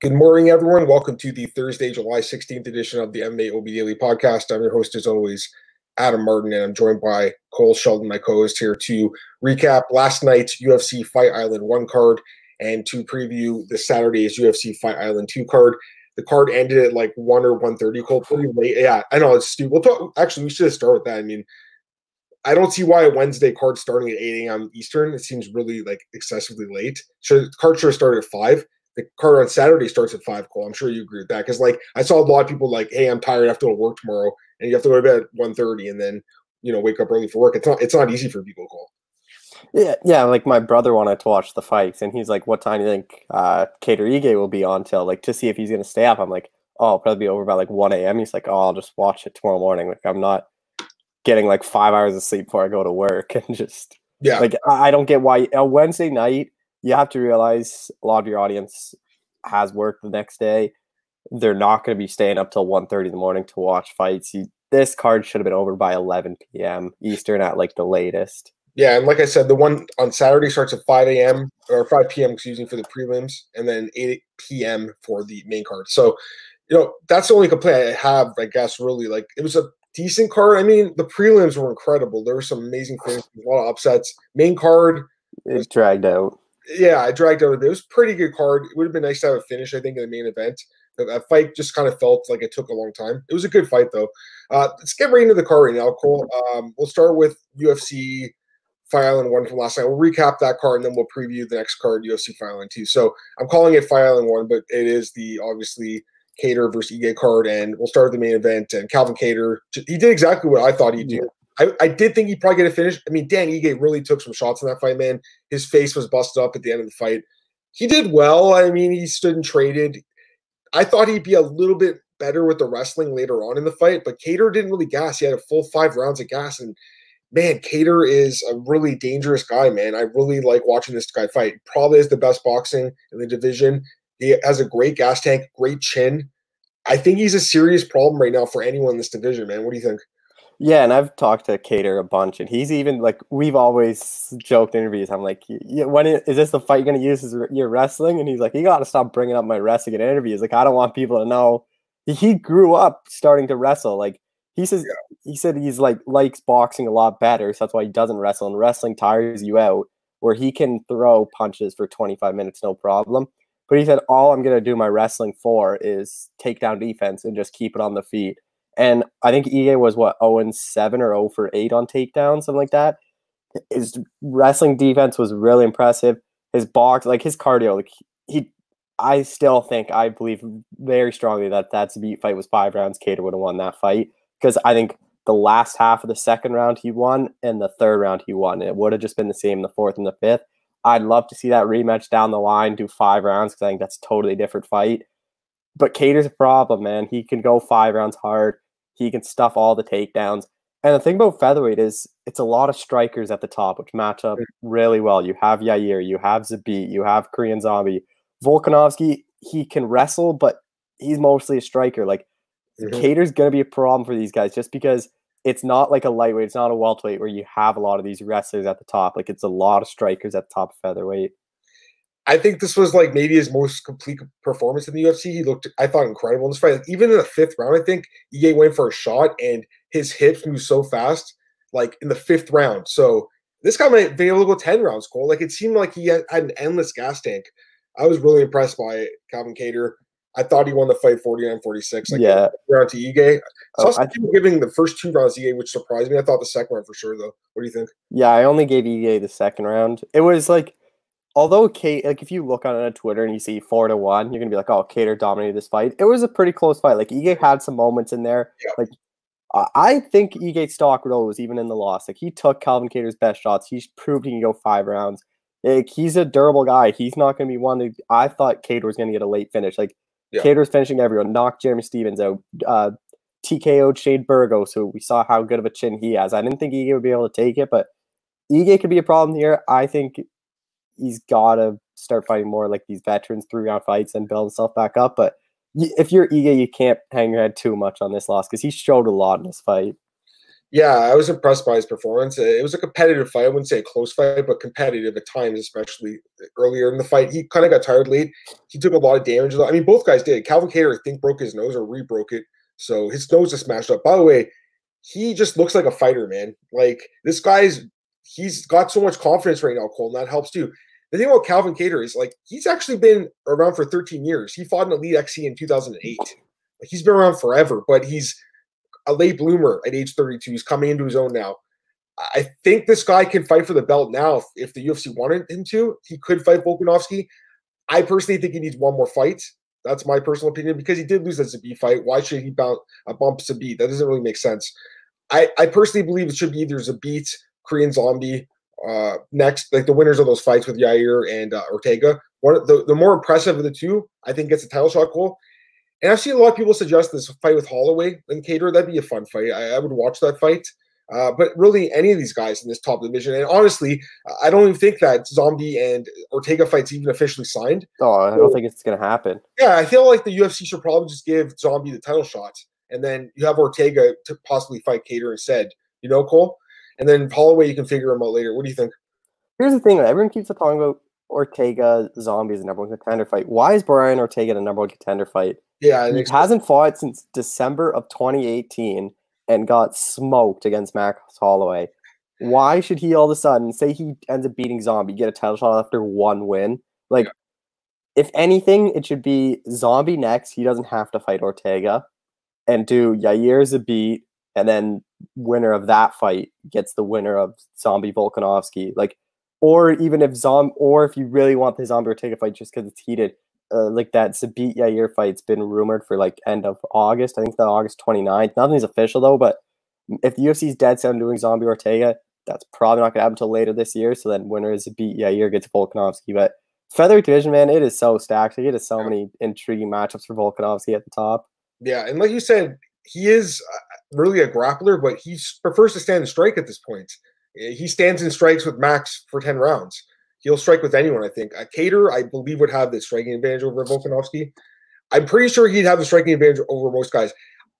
Good morning, everyone. Welcome to the Thursday, July 16th edition of the MMA OB Daily podcast. I'm your host, as always, Adam Martin, and I'm joined by Cole Shelton, my co host, here to recap last night's UFC Fight Island 1 card and to preview the Saturday's UFC Fight Island 2 card. The card ended at like 1 or 1.30, Cole, pretty late. Yeah, I know, it's stupid. We'll talk, actually, we should start with that. I mean, I don't see why a Wednesday card starting at 8 a.m. Eastern, it seems really like excessively late. Should card should have started at 5 the card on Saturday starts at five. Cole, I'm sure you agree with that because like I saw a lot of people like, hey, I'm tired, I have to go to work tomorrow, and you have to go to bed at 1.30 and then you know wake up early for work. It's not it's not easy for people, Cole. Yeah, yeah. Like my brother wanted to watch the fights, and he's like, "What time do you think uh, Kattar Ige will be on till?" Like to see if he's gonna stay up. I'm like, "Oh, I'll probably be over by like 1 a.m." He's like, "Oh, I'll just watch it tomorrow morning." Like I'm not getting like five hours of sleep before I go to work, and just yeah, like I don't get why a Wednesday night. You have to realize a lot of your audience has work the next day, they're not going to be staying up till 1.30 in the morning to watch fights. You, this card should have been over by 11 p.m. Eastern at like the latest. Yeah, and like I said, the one on Saturday starts at 5 a.m. or 5 p.m. excuse me for the prelims, and then 8 p.m. for the main card. So, you know, that's the only complaint I have. I guess really like it was a decent card. I mean, the prelims were incredible. There were some amazing things, a lot of upsets. Main card was dragged out yeah, I dragged out. It was pretty good card. It would have been nice to have a finish, I think, in the main event. That fight just kind of felt like it took a long time. It was a good fight, though. Uh, let's get right into the card right now, Cole. Um, we'll start with UFC Fight Island 1 from last night. We'll recap that card, and then we'll preview the next card, UFC Fight Island 2. So I'm calling it Fight Island 1, but it is the, obviously, Kattar versus Ige card, and we'll start with the main event. And Calvin Kattar, he did exactly what I thought he'd do. I, I did think he'd probably get a finish. I mean, Dan Ige really took some shots in that fight, man. His face was busted up at the end of the fight. He did well. I mean, he stood and traded. I thought he'd be a little bit better with the wrestling later on in the fight, but Kattar didn't really gas. He had a full five rounds of gas. And man, Kattar is a really dangerous guy, man. I really like watching this guy fight. Probably is the best boxing in the division. He has a great gas tank, great chin. I think he's a serious problem right now for anyone in this division, man. What do you think? Yeah, and I've talked to Kattar a bunch, and he's even like we've always joked in interviews. I'm like, yeah, when is, is this the fight you're gonna use as your wrestling? And he's like, you got to stop bringing up my wrestling in interviews. Like, I don't want people to know. He grew up starting to wrestle. Like he says, yeah. he said he's like likes boxing a lot better, so that's why he doesn't wrestle. And wrestling tires you out, where he can throw punches for 25 minutes no problem. But he said, all I'm gonna do my wrestling for is take down defense and just keep it on the feet and I think Ige was what 0 and 7 or 0 for 8 on takedown, something like that. His wrestling defense was really impressive. His box, like his cardio, like he, I still think I believe very strongly that that Zabit fight was five rounds. Kattar would have won that fight because I think the last half of the second round he won and the third round he won. It would have just been the same in the fourth and the fifth. I'd love to see that rematch down the line, do five rounds because I think that's a totally different fight. But Kattar's a problem, man. He can go five rounds hard. He can stuff all the takedowns. And the thing about featherweight is it's a lot of strikers at the top, which match up really well. You have Yair, you have Zabit, you have Korean Zombie. Volkanovski, he can wrestle, but he's mostly a striker. Like mm-hmm. Kattar's gonna be a problem for these guys just because it's not like a lightweight, it's not a welterweight where you have a lot of these wrestlers at the top. Like it's a lot of strikers at the top of featherweight. I think this was like maybe his most complete performance in the UFC. He looked, I thought, incredible in this fight. Even in the fifth round, I think Ige went for a shot and his hips moved so fast, like in the fifth round. So this guy might be able to go 10 rounds, Cole. Like it seemed like he had, had an endless gas tank. I was really impressed by it, Calvin Kattar. I thought he won the fight 49 46. Like yeah. round to Ige. So oh, I think giving the first two rounds to Ige, which surprised me. I thought the second round for sure, though. What do you think? Yeah, I only gave Ige the second round. It was like although Kate, like if you look on, on Twitter and you see four to one, you're gonna be like, oh, Kattar dominated this fight. It was a pretty close fight. Like Ige had some moments in there. Yeah. Like uh, I think Ige stock rose even in the loss. Like he took Calvin Kattar's best shots. He's proved he can go five rounds. Like he's a durable guy. He's not gonna be one. To, I thought Kattar was gonna get a late finish. Like yeah. Kattar's finishing everyone. Knocked Jeremy Stephens out. Uh, TKO Shane Burgos, so we saw how good of a chin he has. I didn't think Ige would be able to take it, but Ige could be a problem here. I think he's got to start fighting more like these veterans three round fights and build himself back up. But if you're Ige, you can't hang your head too much on this loss because he showed a lot in this fight. Yeah, I was impressed by his performance. It was a competitive fight. I wouldn't say a close fight, but competitive at times, especially earlier in the fight. He kind of got tired late. He took a lot of damage. I mean, both guys did. Calvin Kattar, I think, broke his nose or re-broke it. So his nose is smashed up. By the way, he just looks like a fighter, man. Like this guy's he's got so much confidence right now, Cole, and that helps too. The thing about Calvin Kattar is like he's actually been around for 13 years. He fought in Elite XC in 2008. Like he's been around forever, but he's a late bloomer at age 32. He's coming into his own now. I think this guy can fight for the belt now. If, if the UFC wanted him to, he could fight Volkanovski. I personally think he needs one more fight. That's my personal opinion because he did lose that Zabit fight. Why should he bounce, uh, bump Zabit? That doesn't really make sense. I, I personally believe it should be either Zabit, Korean Zombie, uh, next, like the winners of those fights with Yair and uh, Ortega. One the, the more impressive of the two, I think, gets a title shot Cole. And I've seen a lot of people suggest this fight with Holloway and Kattar. That'd be a fun fight. I, I would watch that fight. Uh, but really, any of these guys in this top division, and honestly, I don't even think that Zombie and Ortega fight's even officially signed. Oh, I don't so, think it's going to happen. Yeah, I feel like the UFC should probably just give Zombie the title shot, and then you have Ortega to possibly fight Kattar instead. You know, Cole, and then Holloway you can figure him out later. What do you think? Here's the thing: everyone keeps talking about Ortega Zombie as a number one contender fight. Why is Brian Ortega the number one contender fight? Yeah, he hasn't fought since December of 2018 and got smoked against Max Holloway. Why should he all of a sudden say he ends up beating Zombie, get a title shot after one win? Like, yeah. if anything, it should be Zombie next. He doesn't have to fight Ortega, and do Yair Zabit, and then winner of that fight gets the winner of Zombie Volkanovski. Like, or even if Zom, or if you really want the Zombie Ortega fight just because it's heated, uh, like that Zabit Yair fight's been rumored for like end of August. I think the August 29th. Nothing's official though, but if the UFC's dead set on doing Zombie Ortega, that's probably not gonna happen until later this year. So then winner is Zabit Yair gets Volkanovski. But featherweight division, man, it is so stacked. Like, it is so many intriguing matchups for Volkanovski at the top. Yeah, and like you said, he is uh, really a grappler, but he prefers to stand and strike at this point. He stands and strikes with Max for 10 rounds he'll strike with anyone. I think. Uh, Kattar, I believe, would have the striking advantage over Volkanovski. I'm pretty sure he'd have the striking advantage over most guys.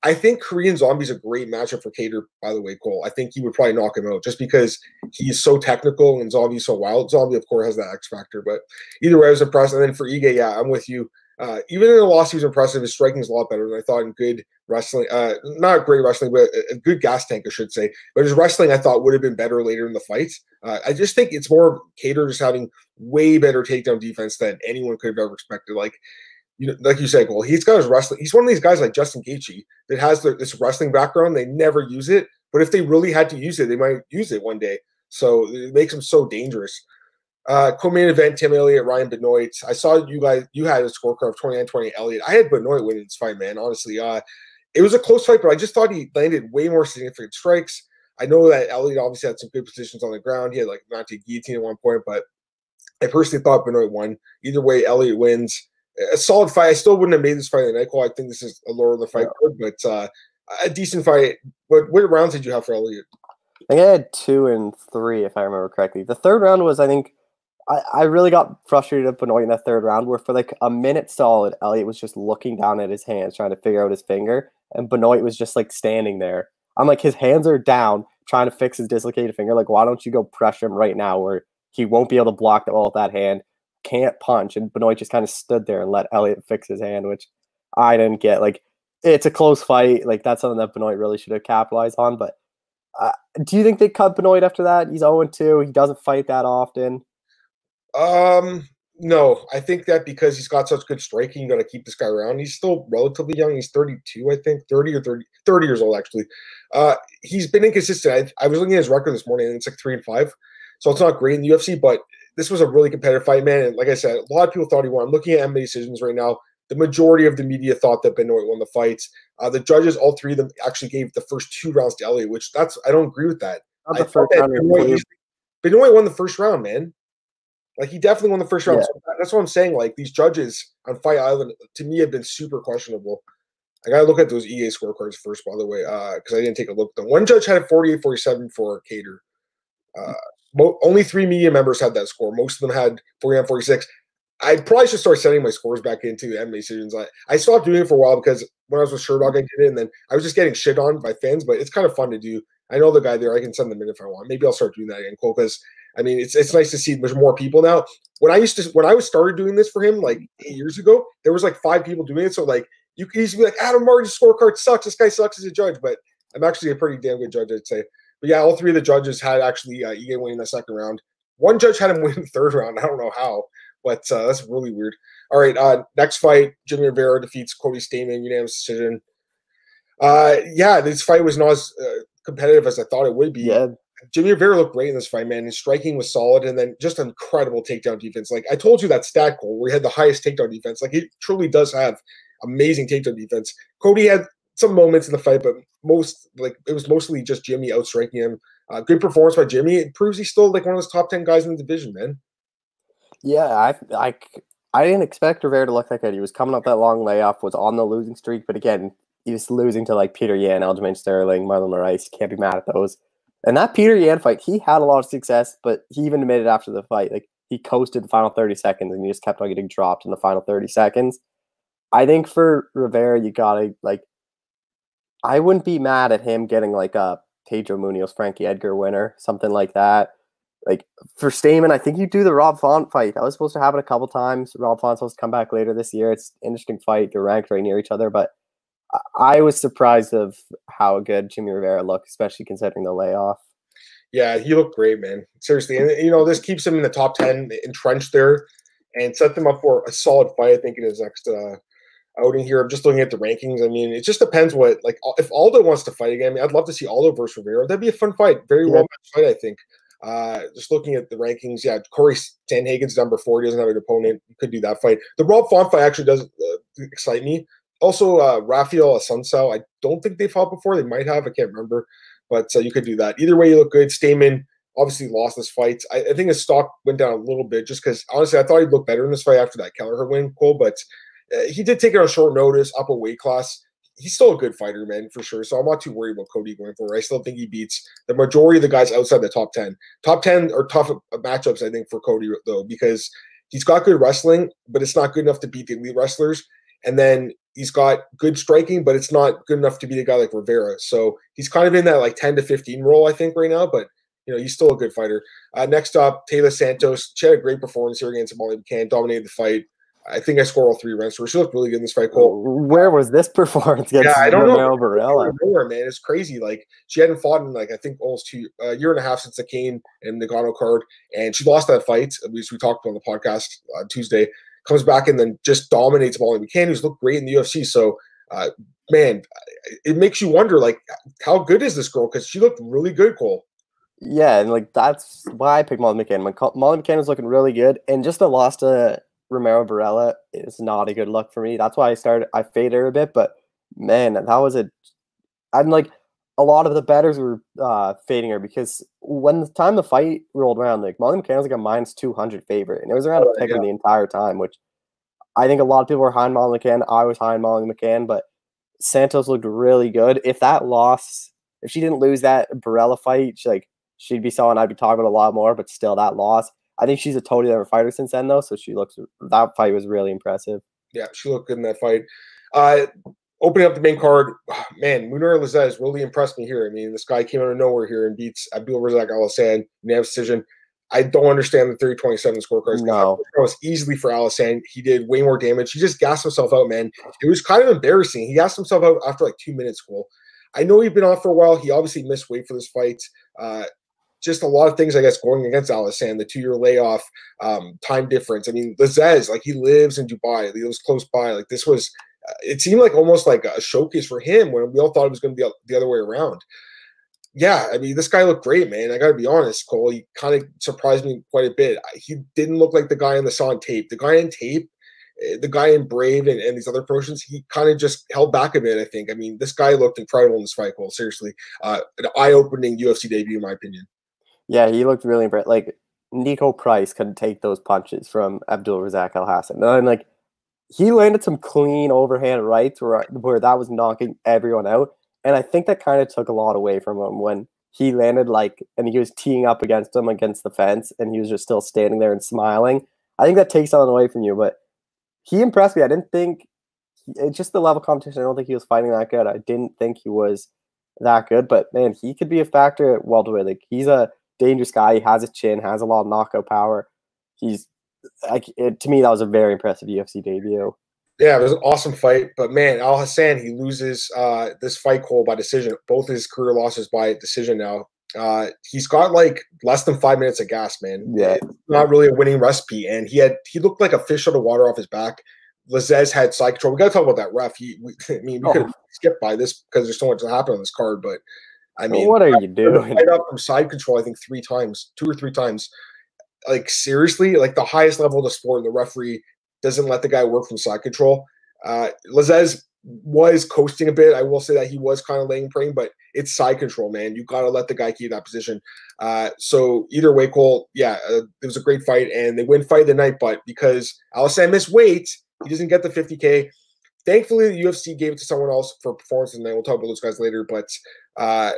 I think Korean Zombie's a great matchup for Kattar, by the way, Cole. I think he would probably knock him out just because he's so technical and Zombie's so wild. Zombie, of course, has that X factor. But either way, I was impressed. And then for Ige, yeah, I'm with you. Uh, even in the loss, he was impressive. His striking is a lot better than I thought in good wrestling. Uh, not great wrestling, but a, good gas tank, I should say. But his wrestling, I thought, would have been better later in the fight. Uh, I just think it's more Kattar just having way better takedown defense than anyone could have ever expected. Like, you know, like you said, well, he's got his wrestling. He's one of these guys like Justin Gaethje that has the, this wrestling background. They never use it, but if they really had to use it, they might use it one day. So it makes him so dangerous. Uh, co-main event: Tim Elliott, Ryan Benoit. I saw you guys. You had a scorecard of 29-20 Elliott. I had Benoit winning this fight, man. Honestly, uh, it was a close fight, but I just thought he landed way more significant strikes. I know that Elliott obviously had some good positions on the ground. He had like not to guillotine at one point, but I personally thought Benoit won. Either way, Elliott wins. A solid fight. I still wouldn't have made this fight in the call. I think this is a lower in the fight card, but uh, a decent fight. What what rounds did you have for Elliott? I think I had two and three, if I remember correctly. The third round was, I think, I, I really got frustrated at Benoit in the third round, where for like a minute solid, Elliot was just looking down at his hands, trying to figure out his finger, and Benoit was just like standing there. I'm like, his hands are down, trying to fix his dislocated finger. Like, why don't you go pressure him right now, where he won't be able to block the ball with that hand, can't punch, and Benoit just kind of stood there and let Elliot fix his hand, which I didn't get. Like, it's a close fight. Like, that's something that Benoit really should have capitalized on. But uh, do you think they cut Benoit after that? He's 0 2. He doesn't fight that often. Um, no, I think that because he's got such good striking, you got to keep this guy around. He's still relatively young. He's 32, I think, 30 or 30, 30 years old, actually. Uh, he's been inconsistent. I, I was looking at his record this morning, and it's like three and five. So it's not great in the UFC, but this was a really competitive fight, man. And like I said, a lot of people thought he won. I'm looking at MMA decisions right now. The majority of the media thought that Benoit won the fights. Uh, the judges, all three of them, actually gave the first two rounds to Elliott, which that's I don't agree with that. I thought that Benoit, Benoit won the first round, man. Like he definitely won the first round. Yeah. So that's what I'm saying. Like these judges on Fight Island to me have been super questionable. I gotta look at those EA scorecards first, by the way, Uh, because uh, I didn't take a look at them. One judge had a 48-47 for Kattar. Uh, mo- only three media members had that score. Most of them had 49-46. I probably should start sending my scores back into MMA decisions. I, I stopped doing it for a while because when I was with Sherdog, I did it, and then I was just getting shit on by fans. But it's kind of fun to do. I know the guy there. I can send them in if I want. Maybe I'll start doing that again, Cole, because I mean, it's it's nice to see there's more people now. When I used to when I was started doing this for him like eight years ago, there was like five people doing it. So like you could easily be like, Adam Martin's scorecard sucks. This guy sucks as a judge, but I'm actually a pretty damn good judge, I'd say. But yeah, all three of the judges had actually uh, Ige winning the second round. One judge had him win the third round. I don't know how, but uh, that's really weird. All right, uh, next fight, Jimmy Rivera defeats Cody Stamann, unanimous decision. Uh, yeah, this fight was not as uh, competitive as I thought it would be. Yeah. Jimmy Rivera looked great in this fight, man. His striking was solid, and then just incredible takedown defense. Like I told you that stat Cole where he had the highest takedown defense. Like he truly does have amazing takedown defense. Cody had some moments in the fight, but most like it was mostly just Jimmy outstriking him. Uh, good performance by Jimmy. It proves he's still like one of those top ten guys in the division, man. Yeah, I I I didn't expect Rivera to look like that. He was coming up that long layoff, was on the losing streak, but again, he was losing to like Petr Yan, Aljamain Sterling, Marlon Moraes. Can't be mad at those. And that Petr Yan fight, he had a lot of success, but he even admitted after the fight, like he coasted the final 30 seconds and he just kept on getting dropped in the final 30 seconds. I think for Rivera, you gotta like I wouldn't be mad at him getting like a Pedro Munhoz, Frankie Edgar winner, something like that. Like for Stamann, I think you do the Rob Font fight. That was supposed to happen a couple times. Rob Font's supposed to come back later this year. It's interesting fight. They're ranked right near each other, but I was surprised of how good Jimmy Rivera looked, especially considering the layoff. Yeah, he looked great, man. Seriously, and you know this keeps him in the top ten, entrenched there, and set them up for a solid fight. I think in his next uh, outing here. I'm just looking at the rankings. I mean, it just depends what like if Aldo wants to fight again. I mean, I'd love to see Aldo versus Rivera. That'd be a fun fight. Very yeah. well matched fight, I think. Uh, just looking at the rankings, yeah, Corey Sandhagen's number four. He doesn't have an opponent. You could do that fight. The Rob Font fight actually does uh, excite me also uh, Raphael Assunção. I don't think they fought before. They might have. I can't remember, but uh, you could do that. Either way, you look good. Stamann obviously lost this fight. I, I think his stock went down a little bit just because honestly, I thought he'd look better in this fight after that Kelleher win, Cole. But uh, he did take it on short notice, up a weight class. He's still a good fighter, man, for sure. So I'm not too worried about Cody going forward. I still think he beats the majority of the guys outside the top 10. Top 10 are tough matchups, I think, for Cody, though, because he's got good wrestling, but it's not good enough to beat the elite wrestlers. And then He's got good striking, but it's not good enough to be a guy like Rivera. So he's kind of in that like 10 to 15 role, I think, right now. But you know, he's still a good fighter. Uh, next up, Taila Santos. She had a great performance here against Molly McCann, dominated the fight. I think I scored all three rounds for her. She looked really good in this fight, Cole. Where was this performance against yeah, I don't know. Borella? Nowhere, man. It's crazy. Like she hadn't fought in like I think almost two a uh, year and a half since the Cain and Ngannou card, and she lost that fight. At least we talked on the podcast on Tuesday comes back and then just dominates Molly McCann, who's looked great in the UFC. So, uh, man, it makes you wonder, like, how good is this girl? Because she looked really good, Cole. Yeah, and like that's why I picked Molly McCann. Molly McCann was looking really good, and just the loss to Romero Borella is not a good look for me. That's why I started. I faded her a bit, but man, that was a. I'm like a lot of the betters were uh, fading her because when the time the fight rolled around, like Molly McCann was like a minus 200 favorite, and it was around oh, a pick yeah. the entire time, which I think a lot of people were high on Molly McCann. I was high on Molly McCann, but Santos looked really good. If that loss, if she didn't lose that Borella fight, she, like she'd be someone I'd be talking about a lot more. But still, that loss, I think she's a totally different fighter since then, though. So she looks that fight was really impressive. Yeah, she looked good in that fight. Uh, opening up the main card, man, Mounir Lazzez really impressed me here. I mean, this guy came out of nowhere here and beats Abdul Razak Alhassan unanimous decision. I don't understand the 30-27 scorecards. No. It was easily for Alhassan. He did way more damage. He just gassed himself out, man. It was kind of embarrassing. He gassed himself out after like two minutes, Cole. I know he'd been off for a while. He obviously missed weight for this fight. Uh, just a lot of things, I guess, going against Alhassan, the two year layoff, um, time difference. I mean, Lazzez, like he lives in Dubai, he lives close by. Like this was it seemed like almost like a showcase for him when we all thought it was going to be the other way around. Yeah, I mean, this guy looked great, man. I got to be honest, Cole. He kind of surprised me quite a bit. He didn't look like the guy on the saw on tape. The guy in tape, eh, the guy in Brave and, and these other promotions, he kind of just held back a bit. I think. I mean, this guy looked incredible in this fight, Cole. Seriously, uh, an eye-opening UFC debut, in my opinion. Yeah, he looked really impressive. Like Niko Price couldn't take those punches from Abdul Razak Al Hassan. And like he landed some clean overhand rights where where that was knocking everyone out, and I think that kind of took a lot away from him when he landed like and he was teeing up against him against the fence, and he was just still standing there and smiling. I think that takes something away from you, but he impressed me. I didn't think it's just the level competition. I don't think he was fighting that good. I didn't think he was that good, but man, he could be a factor at welterweight. Like he's a dangerous guy. He has a chin, has a lot of knockout power. He's like it, to me, that was a very impressive UFC debut. Yeah, it was an awesome fight. But man, Al Hassan, he loses uh, this fight call by decision. Both his career losses by decision now. Uh, he's got like less than five minutes of gas, man. Yeah, it's not really a winning recipe. And he had he looked like a fish out of water off his back. Lazzez had side control. We got to talk about that ref. He, we, I mean, we oh. could skip by this because there's so much that happened on this card. But I mean, what are you doing? Right up from side control, I think three times, two or three times. Like seriously, like the highest level of the sport, the referee doesn't let the guy work from side control. Uh, Lazzez was coasting a bit. I will say that he was kind of laying praying, but it's side control, man. You got to let the guy keep that position. Uh, so either way, Cole, yeah, uh, it was a great fight, and they win fight of the night. But because Alhassan missed weight, he doesn't get the 50k. Thankfully, the UFC gave it to someone else for performance, and we'll talk about those guys later. But uh,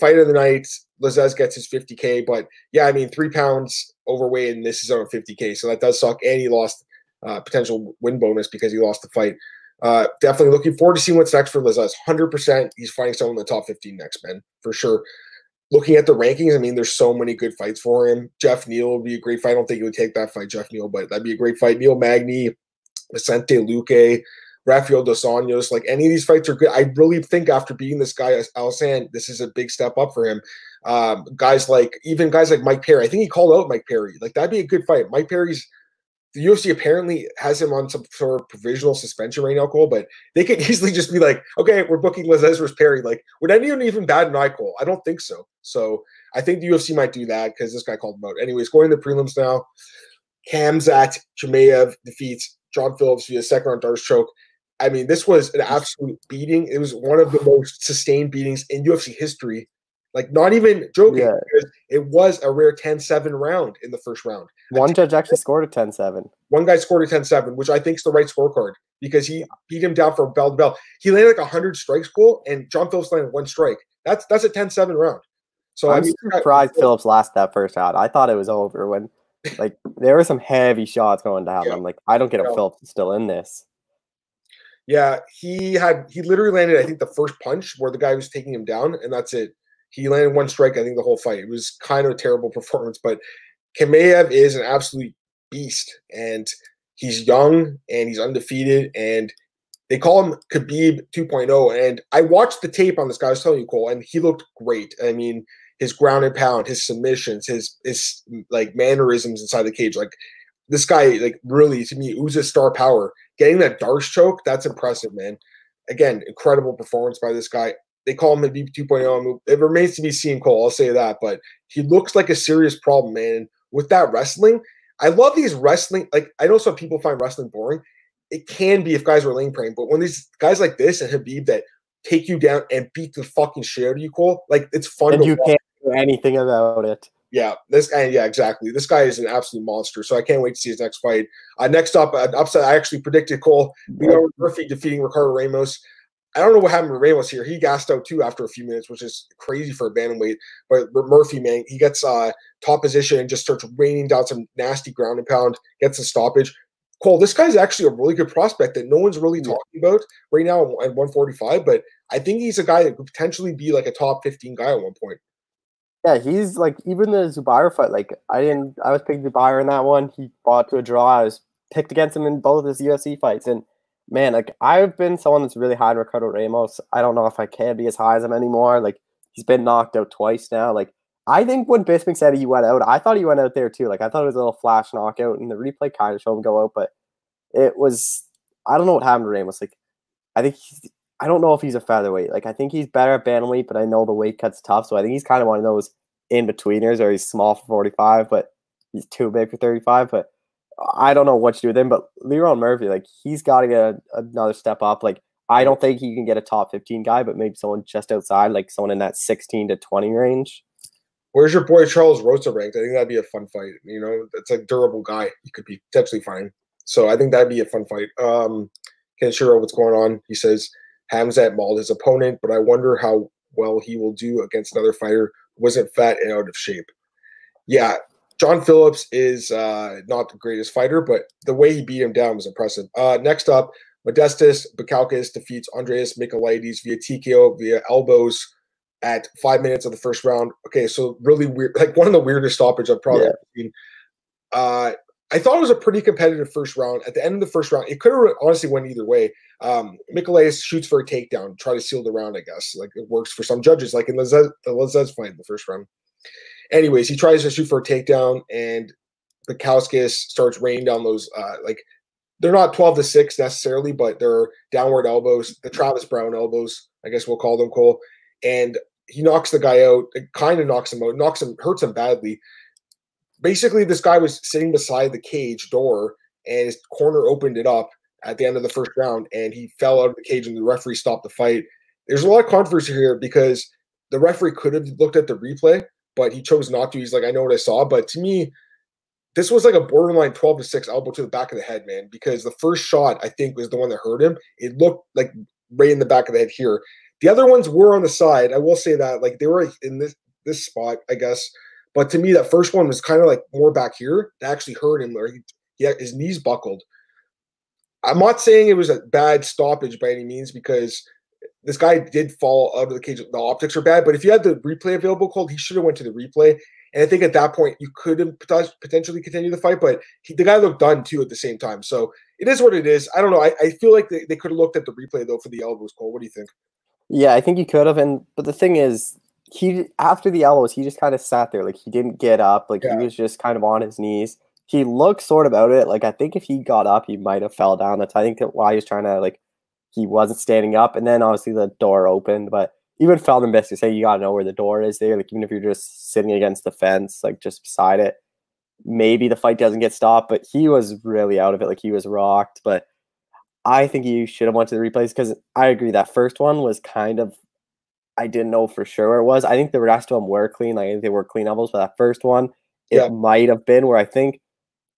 fight of the night, Lazzez gets his 50k. But yeah, I mean, three pounds overweight, and this is on 50k, so that does suck. And he lost uh, potential win bonus because he lost the fight. Uh, definitely looking forward to seeing what's next for Lazzez. 100% he's fighting someone in the top 15 next, man, for sure. Looking at the rankings, I mean, there's so many good fights for him. Jeff Neal would be a great fight. I don't think he would take that fight, Jeff Neal, but that'd be a great fight. Neil Magny, Vicente Luque, Rafael Dos Anjos, like any of these fights are good. I really think after beating this guy, Alhassan, this is a big step up for him. Um, guys like, even guys like Mike Perry, I think he called out Mike Perry. Like, that'd be a good fight. Mike Perry's the UFC apparently has him on some sort of provisional suspension right now, Cole, but they could easily just be like, okay, we're booking Lazzez Perry. Like, would anyone even bat an eye, Cole? I don't think so. So I think the UFC might do that because this guy called him out. Anyways, going to the prelims now. Khamzat Chimaev defeats John Phillips via second round Darce choke. I mean, this was an absolute beating. It was one of the most sustained beatings in UFC history like, not even joking, yeah. because it was a rare 10 7 round in the first round. One judge actually scored a 10 7. One guy scored a 10 7, which I think is the right scorecard because he beat him down from bell to bell. He landed like 100 strikes Cole, and John Phillips landed one strike. That's that's a 10 7 round. So I'm I mean, surprised Phillips lost that first round. I thought it was over when, like, there were some heavy shots going down. Yeah. I'm like, I don't get a Phillips still in this. Yeah, he had he literally landed, I think, the first punch where the guy was taking him down, and that's it. He landed one strike, I think, the whole fight. It was kind of a terrible performance, but Chimaev is an absolute beast, and he's young and he's undefeated, and they call him Khabib 2.0. And I watched the tape on this guy. I was telling you, Cole, and he looked great. I mean, his ground and pound, his submissions, his his like mannerisms inside the cage, like this guy, like really to me, oozes star power. Getting that Darce choke, that's impressive, man. Again, incredible performance by this guy they call him a VP 2.0. It remains to be seen, Cole. I'll say that, but he looks like a serious problem, man. With that wrestling, I love these wrestling. Like I know some people find wrestling boring. It can be if guys are lane praying, but when these guys like this and Khabib that take you down and beat the fucking shit out of you, Cole, like it's fun. And you watch. can't do anything about it. Yeah, this guy. Yeah, exactly. This guy is an absolute monster. So I can't wait to see his next fight. Uh, next up, uh, upset. I actually predicted Cole. Lerone Murphy defeating Ricardo Ramos. I don't know what happened to Ramos here. He gassed out too after a few minutes, which is crazy for a bantamweight. But Murphy, man, he gets uh, top position and just starts raining down some nasty ground and pound, gets a stoppage. Cole, this guy's actually a really good prospect that no one's really talking about right now at 145. But I think he's a guy that could potentially be like a top 15 guy at one point. Yeah, he's like even the Zubair fight. Like I didn't, I was picking Zubair in that one. He fought to a draw. I was picked against him in both of his UFC fights, and man, like I've been someone that's really high on Ricardo Ramos. I don't know if I can be as high as him anymore. Like he's been knocked out twice now. Like I think when Bisping said he went out, I thought he went out there too. Like I thought it was a little flash knockout, and the replay kind of showed him go out, but it was I don't know what happened to Ramos. Like I think I don't know if he's a featherweight. Like I think he's better at bantamweight, but I know the weight cut's tough. So I think he's kind of one of those in betweeners, or he's small for forty five, but he's too big for thirty five. But I don't know what to do with him, but Lerone Murphy, like he's got to get a, another step up. Like I don't think he can get a top 15 guy, but maybe someone just outside, like someone in that 16 to 20 range. Where's your boy Charles Rosa ranked? I think that'd be a fun fight. You know, it's a durable guy. He could be potentially fine. So I think that'd be a fun fight. Um, Ken Shiro, what's going on? He says Khamzat mauled his opponent, but I wonder how well he will do against another fighter who wasn't fat and out of shape. Yeah, John Phillips is uh, not the greatest fighter, but the way he beat him down was impressive. Uh, next up, Modestas Bukauskas defeats Andreas Michailidis via TKO via elbows. at five minutes of the first round. Okay, so really weird, like one of the weirdest stoppages I've probably Yeah. seen. Uh, I thought it was a pretty competitive first round. At the end of the first round, it could have honestly went either way. Um, shoots for a takedown, try to seal the round. I guess like it works for some judges, like in the Lazzez fight in the first round. Anyways, he tries to shoot for a takedown, and Bukauskas starts raining down those uh, like they're not 12 to 6 necessarily, but they're downward elbows, the Travis Browne elbows, I guess we'll call them Cole. And he knocks the guy out, it kind of knocks him out, knocks him, hurts him badly. Basically, this guy was sitting beside the cage door and his corner opened it up at the end of the first round and he fell out of the cage and the referee stopped the fight. There's a lot of controversy here because the referee could have looked at the replay, but he chose not to. He's like, I know what I saw. But to me, this was like a borderline 12 to 6 elbow to the back of the head, man, because the first shot, I think, was the one that hurt him. It looked like right in the back of the head here. The other ones were on the side. I will say that, like, they were in this this spot, I guess. But to me, that first one was kind of like more back here. That actually hurt him. Or he, yeah, his knees buckled. I'm not saying it was a bad stoppage by any means because this guy did fall out of the cage. The optics are bad, but if you had the replay available, Cole, he should have went to the replay. And I think at that point you could have potentially continue the fight, but he, the guy looked done too at the same time. So it is what it is. I don't know. I, I feel like they, they could have looked at the replay though for the elbows. Cole, what do you think? Yeah, I think you could have. And but the thing is, he after the elbows, he just kind of sat there, like he didn't get up, like Yeah. he was just kind of on his knees. He looked sort of out of it. Like I think if he got up, he might have fell down. That's I think that why he was trying to like he wasn't standing up. And then obviously the door opened, but even Feldman basically say you gotta know where the door is there. Like even if you're just sitting against the fence, like just beside it, maybe the fight doesn't get stopped. But he was really out of it. Like he was rocked. But I think you should have went to the replays because I agree that first one was kind of I didn't know for sure where it was. I think the rest of them were clean. Like they were clean elbows, but that first one, it Yeah. might have been where I think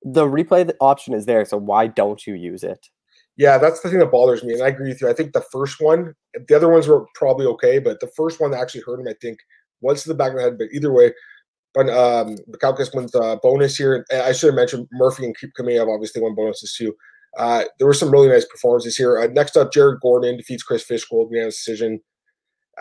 the replay option is there. So why don't you use it? Yeah, that's the thing that bothers me, and I agree with you. I think the first one, the other ones were probably okay, but the first one that actually hurt him, I think, was to the back of the head. But either way, but um, Bukauskas wins the bonus here. And I should have mentioned Murphy and Chimaev have obviously won bonuses too. Uh, there were some really nice performances here. Uh, next up, Jared Gordon defeats Chris Fishgold via decision.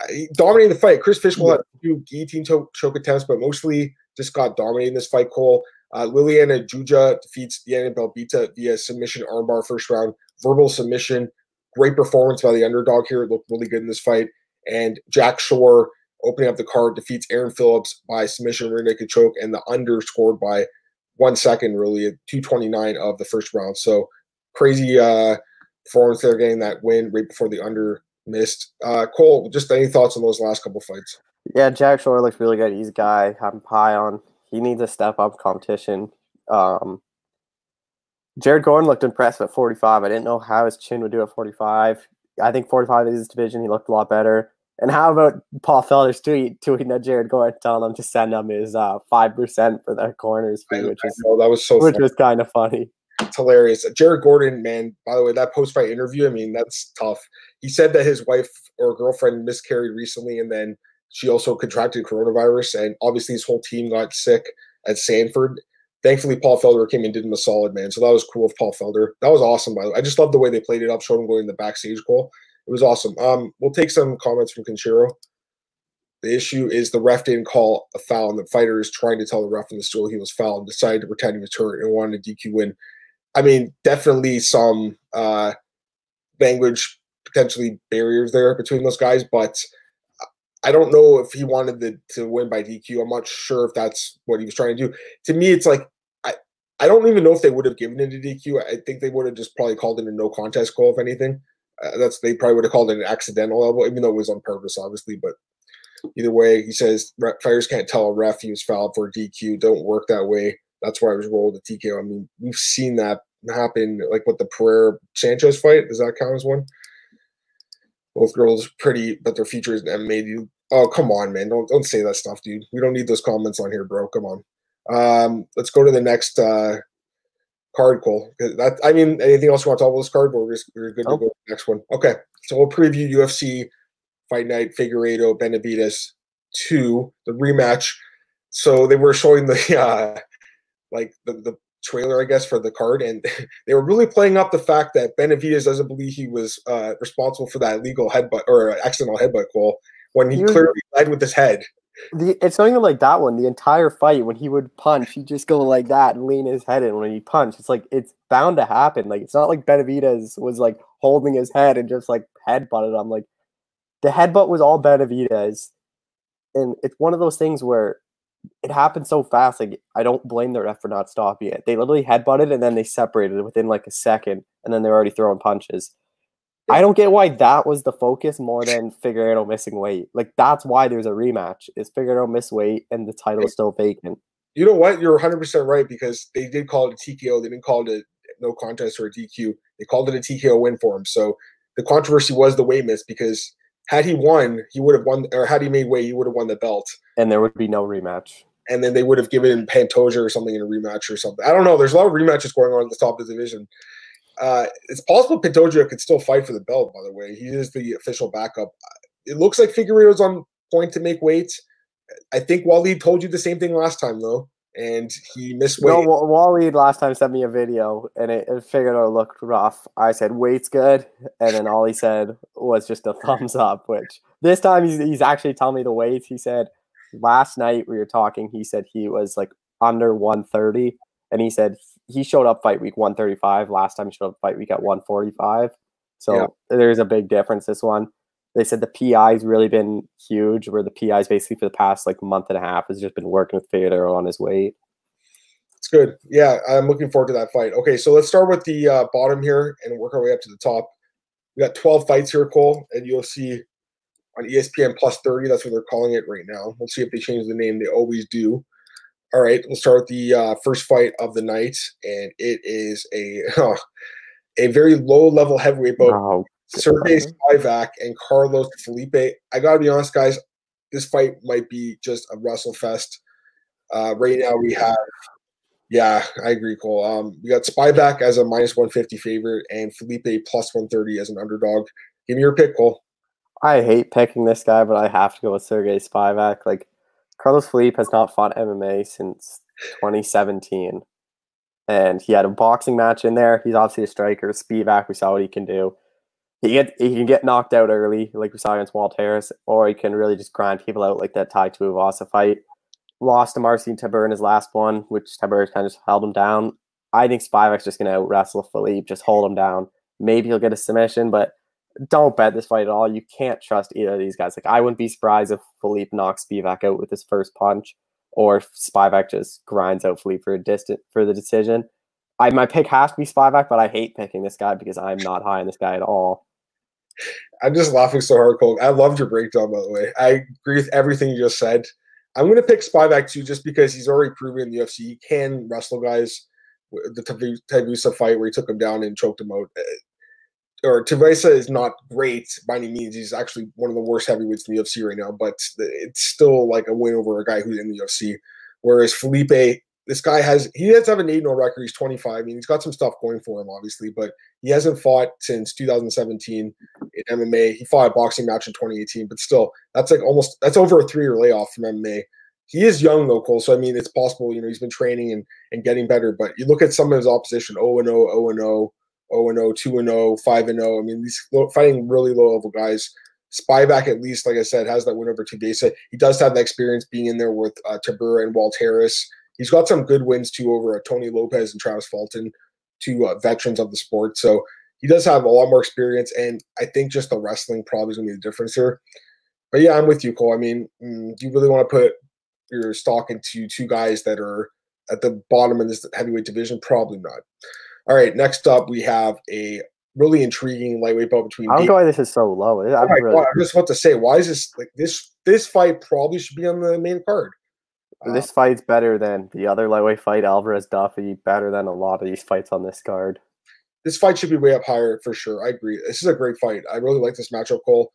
He dominated the fight. Chris Fishgold had a few guillotine choke, choke attempts, but mostly just got dominated in this fight. Cole uh, Liana Jojua defeats Diana Belbita via submission armbar first round, verbal submission. Great performance by the underdog here. It looked really good in this fight. And Jack Shore opening up the card defeats Aaron Phillips by submission rear naked choke, and the under scored by one second, really at 229 of the first round. So crazy uh, performance there, getting that win right before the under missed. Uh, Cole, just any thoughts on those last couple fights? Yeah, Jack Shore looks really good. He's a guy I'm high on. He needs to step up competition. Um, Jared Gordon looked impressive at 45. I didn't know how his chin would do at 45. I think 45 is his division. He looked a lot better. And how about Paul Felder's tweet tweeting at Jared Gordon telling him to send him his uh, 5% for the corners fee, which is that was so which fun. was kind of funny. It's hilarious. Jared Gordon, man, by the way, that post fight interview, I mean, that's tough. He said that his wife or girlfriend miscarried recently and then she also contracted coronavirus. And obviously, his whole team got sick at Sanford. Thankfully, Paul Felder came and did him a solid, man. So that was cool of Paul Felder. That was awesome, by the way. I just love the way they played it up, showed him going in the backstage Cole. It was awesome. Um, we'll take some comments from Conchero. The issue is the ref didn't call a foul, and the fighter is trying to tell the ref in the stool he was fouled decided to pretend he was hurt and wanted a DQ win. I mean, definitely some uh, language potentially barriers there between those guys, but I don't know if he wanted the, to win by DQ. I'm not sure if that's what he was trying to do. To me, it's like I I don't even know if they would have given it a DQ. I think they would have just probably called it a no contest call, if anything. Uh, that's they probably would have called it an accidental elbow, even though it was on purpose, obviously. But either way, he says fighters can't tell a ref he was fouled for DQ. Don't work that way. That's why I was rolled a TKO. I mean, we've seen that happen, like with the Pereira Sanchez fight. Does that count as one? Both girls pretty, but their features and made you. Oh, come on, man! Don't don't say that stuff, dude. We don't need those comments on here, bro. Come on. Um, let's go to the next uh, card, Cole. That I mean, anything else you want to talk about this card? We're just we're good to go to the next one. Okay, so we'll preview UFC Fight Night Figueiredo Benavidez two, the rematch. So they were showing the uh, like the the trailer, I guess, for the card, and they were really playing up the fact that Benavidez doesn't believe he was uh, responsible for that illegal headbutt or accidental headbutt call. when he, he clearly led with his head. The, it's not even like that one. The entire fight, when he would punch, he'd just go like that and lean his head in when he punched. It's like it's bound to happen. Like it's not like Benavidez was like holding his head and just like headbutted him. Like the headbutt was all Benavidez, and it's one of those things where it happened so fast. Like I don't blame the ref for not stopping it. They literally headbutted and then they separated within like a second, and then they're already throwing punches. I don't get why that was the focus more than Figueiredo missing weight. Like that's why there's a rematch. Is Figueiredo miss weight and the title is still vacant. You know what? You're 100 percent right because they did call it a TKO. They didn't call it a no contest or a DQ. They called it a TKO win for him. So the controversy was the weight miss because had he won, he would have won, or had he made weight, he would have won the belt. And there would be no rematch. And then they would have given Pantoja or something in a rematch or something. I don't know. There's a lot of rematches going on at the top of the division. Uh, it's possible Pantoja could still fight for the belt. By the way, he is the official backup. It looks like Figueiredo's on point to make weight. I think Wally told you the same thing last time though, and he missed weight. No, Wally last time sent me a video, and it, figured it looked rough. I said weight's good, and then all he said was just a thumbs up. Which this time he's he's actually telling me the weights. He said last night we were talking. He said he was like under 130 and he said he showed up fight week 135 last time he showed up fight week at 145 so yeah. there's a big difference this one they said the pi's really been huge where the pi's basically for the past like month and a half has just been working with Fedor on his weight. It's good. Yeah i'm looking forward to that fight. Okay so let's start with the uh, bottom here and work our way up to the top. We got 12 fights here cole and you'll see on espn plus 30 that's what they're calling it right now. We'll see if they change the name. They always do. All right, we'll start with the uh, first fight of the night, and it is a uh, a very low level heavyweight bout. Wow. Sergey Spivak and Carlos Felipe. I gotta be honest, guys. This fight might be just a wrestle fest. Uh, right now, we have, yeah, I agree, Cole. Um, we got Spivak as a minus one fifty favorite and Felipe plus one thirty as an underdog. Give me your pick, Cole. I hate picking this guy, but I have to go with Sergey Spivak. Like Carlos Felipe has not fought MMA since 2017. And he had a boxing match in there. He's obviously a striker. Spivak, we saw what he can do. He get he can get knocked out early, like we saw against Walt Harris, or he can really just grind people out like that tie Tai Tuivasa fight. Lost to Marcin Tybura in his last one, which Tybura kind of just held him down. I think Spivak's just going to wrestle Felipe, just hold him down. Maybe he'll get a submission, but don't bet this fight at all. You can't trust either of these guys. Like I wouldn't be surprised if Felipe knocks Spivak out with his first punch, or if Spivak just grinds out Felipe for a distant for the decision. I my pick has to be Spivak, but I hate picking this guy because I'm not high on this guy at all. I'm just laughing so hard, Cole. I loved your breakdown, by the way. I agree with everything you just said. I'm going to pick Spivak too, just because he's already proven in the UFC he can wrestle guys. The Tuivasa fight where he took him down and choked him out eh, or Tuivasa is not great by any means. He's actually one of the worst heavyweights in the UFC right now, but it's still like a win over a guy who's in the UFC. Whereas Felipe, this guy has he does have an 8 0 record. He's 25. I mean, he's got some stuff going for him, obviously, but he hasn't fought since 2017 in MMA. He fought a boxing match in 2018, but still, that's like almost that's over a three year layoff from MMA. He is young though, Cole. So I mean, it's possible. You know, he's been training and and getting better. But you look at some of his opposition: 0 0, 0 0. 0 0, 2 0, 5 0. I mean, these fighting really low level guys. Spivak, at least, like I said, has that win over Tuivasa. He does have the experience being in there with uh, Tybura and Walt Harris. He's got some good wins too over uh, Tony Lopez and Travis Fulton, two uh, veterans of the sport. So he does have a lot more experience, and I think just the wrestling probably is going to be the difference here. But yeah, I'm with you, Cole. I mean, mm, do you really want to put your stock into two guys that are at the bottom of this heavyweight division? Probably not. All right, next up we have a really intriguing lightweight bout between. I don't know why this is so low. I'm, right, really... well, I'm just about to say, why is this like this? This fight probably should be on the main card. This uh, fight's better than the other lightweight fight, Alvarez Duffy. Better than a lot of these fights on this card. This fight should be way up higher for sure. I agree. This is a great fight. I really like this matchup, Cole.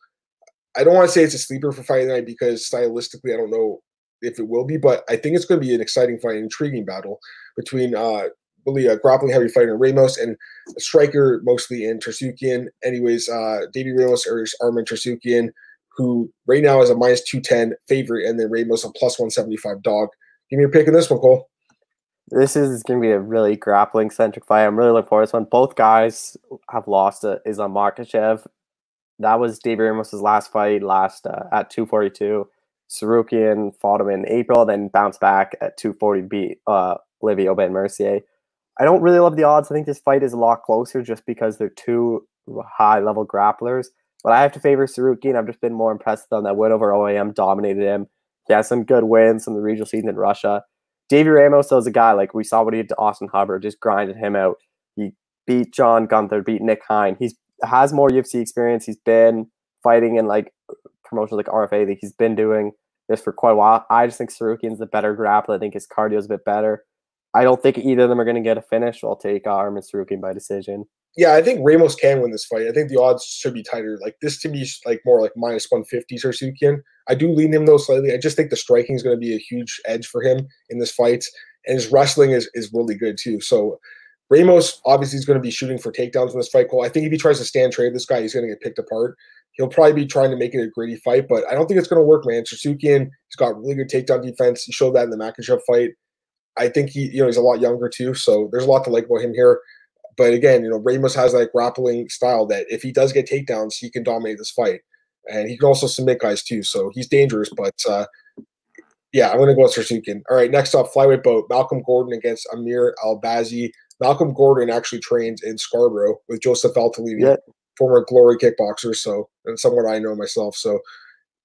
I don't want to say it's a sleeper for fight night because stylistically, I don't know if it will be, but I think it's going to be an exciting fight, an intriguing battle between uh, really a grappling heavy fighter, Ramos, and a striker mostly in Tsarukyan. Anyways, uh, Davi Ramos or Arman Tsarukyan, who right now is a minus 210 favorite, and then Ramos a plus 175 dog. Give me your pick in this one, Cole. This is going to be a really grappling centric fight. I'm really looking forward to this one. Both guys have lost to Islam Makhachev. that was David Ramos's last fight last uh, at 242. Tsarukyan fought him in April, then bounced back at 240, beat uh, Olivier Aubin Mercier. I don't really love the odds. I think this fight is a lot closer just because they're two high level grapplers. But I have to favor Tsarukyan. I've just been more impressed on that win over OAM, dominated him. He has some good wins from the regional season in Russia. Davi Ramos is a guy like we saw what he did to Austin Hubbard, just grinded him out. He beat John Gunther, beat Nick Hein. He's has more UFC experience. He's been fighting in like promotions like RFA that he's been doing this for quite a while. I just think Tsarukyan's the better grappler. I think his cardio is a bit better. I don't think either of them are going to get a finish. I'll take uh, Arman Tsarukyan by decision. Yeah, I think Ramos can win this fight. I think the odds should be tighter. Like this to me like more like minus 150 Tsarukyan. I do lean him though slightly. I just think the striking is going to be a huge edge for him in this fight. And his wrestling is, is really good too. So Ramos obviously is going to be shooting for takedowns in this fight. Cole. I think if he tries to stand trade this guy, he's going to get picked apart. He'll probably be trying to make it a gritty fight, but I don't think it's going to work, man. Tsarukyan, he's got really good takedown defense. He showed that in the Makhachev fight. I think he, you know, he's a lot younger too, so there's a lot to like about him here. But again, you know, Ramos has that grappling style that if he does get takedowns, he can dominate this fight, and he can also submit guys too. So he's dangerous. But uh, yeah, I'm going to go with Tsarukyan. All right, next up, flyweight bout Malcolm Gordon against Amir Albazi. Malcolm Gordon actually trains in Scarborough with Joseph Valtellini, yeah. former Glory kickboxer. So, and someone I know myself. So,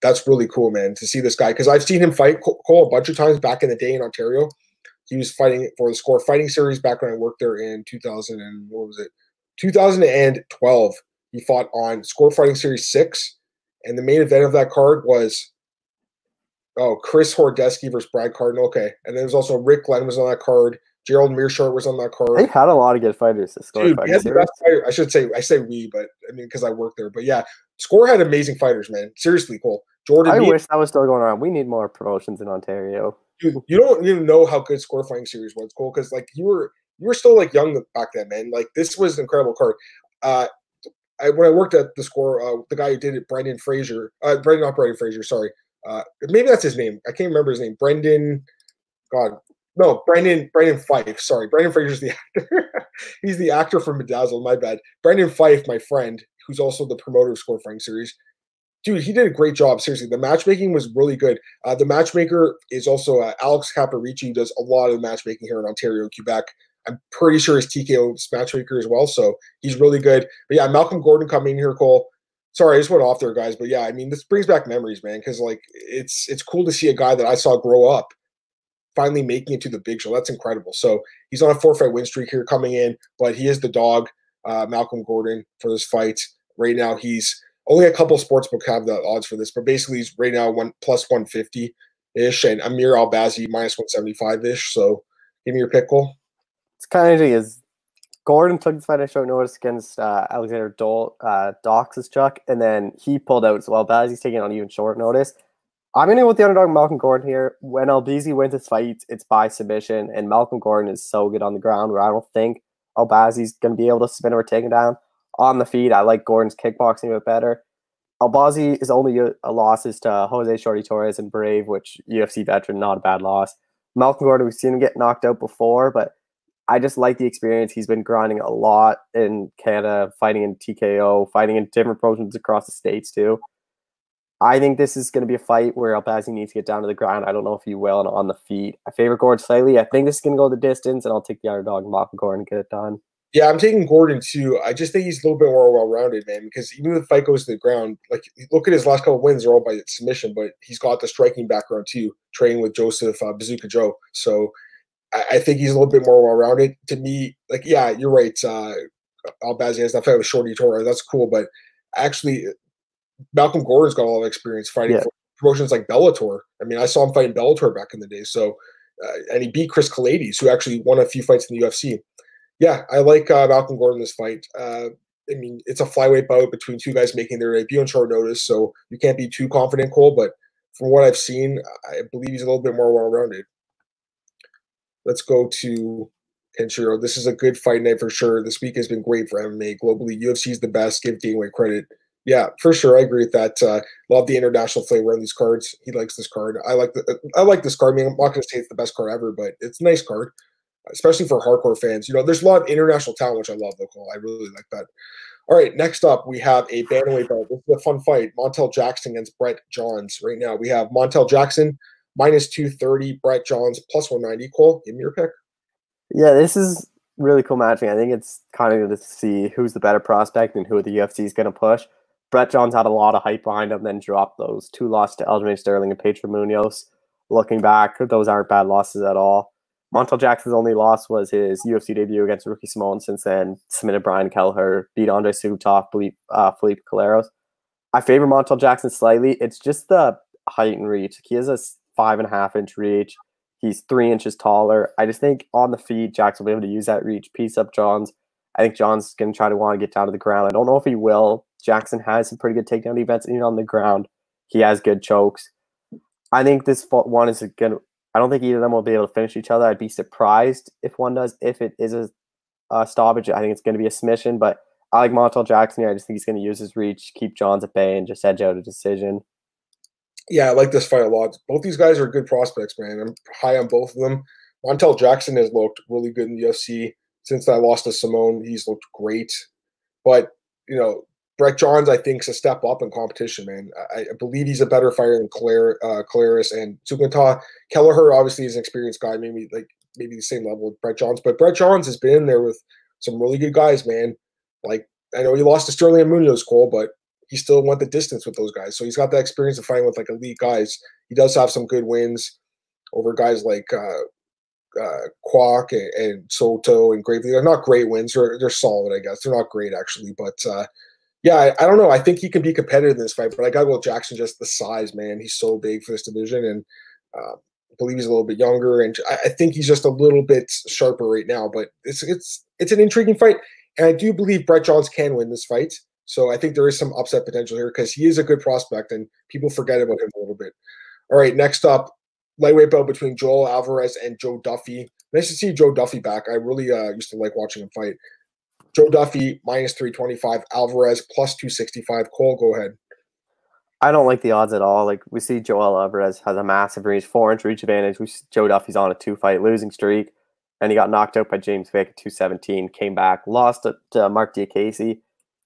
that's really cool, man, to see this guy because I've seen him fight Cole a bunch of times back in the day in Ontario. He was fighting for the Score Fighting Series back when I worked there in 2000 and what was it, 2012. He fought on Score Fighting Series six, and the main event of that card was oh Chris Horodecki versus Brad Cardinal. Okay, and then there's also Rick Glenn was on that card. Gerald Meerschaert was on that card. They had a lot of good fighters. Dude, fighter. I should say I say we, but I mean because I work there. But yeah, Score had amazing fighters, man. Seriously, cool. Jordan. I wish that was still going on. We need more promotions in Ontario. Dude, you don't even know how good Score Fighting Series was, Cool, because like you were you were still like young back then, man. Like this was an incredible card. Uh, I, when I worked at the score, uh, the guy who did it, Brendan Fraser, uh, Brendan not Brendan Fraser, sorry, uh, maybe that's his name. I can't remember his name. Brendan, God, no, Brendan Brendan Fife. Sorry, Brendan Fraser's the actor. He's the actor from Bedazzled. My bad. Brendan Fife, my friend, who's also the promoter of Score Fighting Series. Dude, he did a great job. Seriously, the matchmaking was really good. Uh, the matchmaker is also uh, Alex Caparici, does a lot of matchmaking here in Ontario, Quebec. I'm pretty sure he's TKO's matchmaker as well, so he's really good. But yeah, Malcolm Gordon coming in here, Cole. Sorry, I just went off there, guys. But yeah, I mean, this brings back memories, man, because like it's it's cool to see a guy that I saw grow up finally making it to the big show. That's incredible. So he's on a four fight win streak here coming in, but he is the dog, uh, Malcolm Gordon, for this fight. Right now, he's only a couple sportsbook have the odds for this, but basically he's right now one plus 150 ish, and Amir Albazi minus 175 ish. So give me your pickle. It's kind of is Gordon took this fight at short notice against uh, Alexander Dol- uh, Doskalchuk, and then he pulled out as well. Bazzi's taking on even short notice. I'm going to go with the underdog Malcolm Gordon here. When Albazi wins his fight, it's by submission, and Malcolm Gordon is so good on the ground where I don't think Albazi's going to be able to spin or take him down. On the feet, I like Gordon's kickboxing a bit better. Albazi is only a, a losses to Jose Shorty Torres and Brave, which UFC veteran, not a bad loss. Malcolm Gordon, we've seen him get knocked out before, but I just like the experience. He's been grinding a lot in Canada, fighting in TKO, fighting in different promotions across the states too. I think this is going to be a fight where Albazi needs to get down to the ground. I don't know if he will and on the feet. I favor Gordon slightly. I think this is going to go the distance, and I'll take the underdog, Malcolm Gordon, and get it done. Yeah, I'm taking Gordon too. I just think he's a little bit more well-rounded, man. Because even if the fight goes to the ground, like look at his last couple wins, they're all by submission. But he's got the striking background too, training with Joseph uh, Bazooka Joe. So I, I, think he's a little bit more well-rounded. To me, like yeah, you're right. Uh, has that fight with Shorty Torres. That's cool, but actually, Malcolm Gordon's got a lot of experience fighting yeah. for promotions like Bellator. I mean, I saw him fighting Bellator back in the day. So, uh, and he beat Chris Kelades, who actually won a few fights in the UFC. Yeah, I like uh, Malcolm Gordon this fight. Uh, I mean, it's a flyweight bout between two guys making their debut on short notice, so you can't be too confident, Cole. But from what I've seen, I believe he's a little bit more well-rounded. Let's go to Kenshiro. This is a good fight night for sure. This week has been great for MMA globally. UFC is the best. Give White credit. Yeah, for sure. I agree with that. Uh, love the international flavor on these cards. He likes this card. I like the I like this card. I mean, I'm not going to say it's the best card ever, but it's a nice card, especially for hardcore fans. You know, there's a lot of international talent, which I love. Local, I really like that. All right, next up we have a bantamweight belt. This is a fun fight. Montel Jackson against Brett Johns. Right now we have Montel Jackson minus two thirty, Brett Johns plus one ninety. Cole, give me your pick. Yeah, this is really cool matching. I think it's kind of good to see who's the better prospect and who the UFC is going to push. Brett Johns had a lot of hype behind him, then dropped those two losses to Aljamain Sterling and Pedro Munhoz. Looking back, those aren't bad losses at all. Montel Jackson's only loss was his UFC debut against Ricky Simón. Since then, submitted Brian Kelleher, beat Andre Subtov, Felipe, uh, Felipe Colares. I favor Montel Jackson slightly. It's just the height and reach. He has a five and a half inch reach. He's three inches taller. I just think on the feet, Jackson will be able to use that reach, piece up Johns. I think Johns going to try to want to get down to the ground. I don't know if he will. Jackson has some pretty good takedown defense even on the ground. He has good chokes. I think this one is going to I don't think either of them will be able to finish each other. I'd be surprised if one does. If it is a, a stoppage, I think it's going to be a submission. But I like Montel Jackson here. I just think he's going to use his reach, keep Johns at bay, and just edge out a decision. Yeah, I like this fight a lot. Both these guys are good prospects, man. I'm high on both of them. Montel Jackson has looked really good in the UFC since I lost to Simón. He's looked great, but you know Brett Johns, I think, is a step up in competition, man. I, I believe he's a better fighter than Claire, uh, Claris and Sugata. Kelleher obviously is an experienced guy, maybe like maybe the same level with Brett Johns, but Brett Johns has been in there with some really good guys, man. Like I know he lost to Sterling and Munhoz, Cole, but he still went the distance with those guys. So he's got that experience of fighting with like elite guys. He does have some good wins over guys like uh, uh, Kwak and, and, Soto and Gravely. They're not great wins. They're, they're solid, I guess. They're not great actually, but uh, yeah, I, I, don't know. I think he can be competitive in this fight, but I got to go Jackson just the size, man. He's so big for this division, and uh, I believe he's a little bit younger, and I, I, think he's just a little bit sharper right now. But it's it's it's an intriguing fight, and I do believe Brett Johns can win this fight. So I think there is some upset potential here because he is a good prospect, and people forget about him a little bit. All right, next up, lightweight belt between Joel Alvarez and Joe Duffy. Nice to see Joe Duffy back. I really uh, used to like watching him fight. Joe Duffy minus 325, Alvarez plus 265. Cole, go ahead. I don't like the odds at all. Like we see Joel Alvarez has a massive reach, four inch reach advantage. We see Joe Duffy's on a two fight losing streak, and he got knocked out by James Vick at 217, came back, lost to, to Marc Diakiese.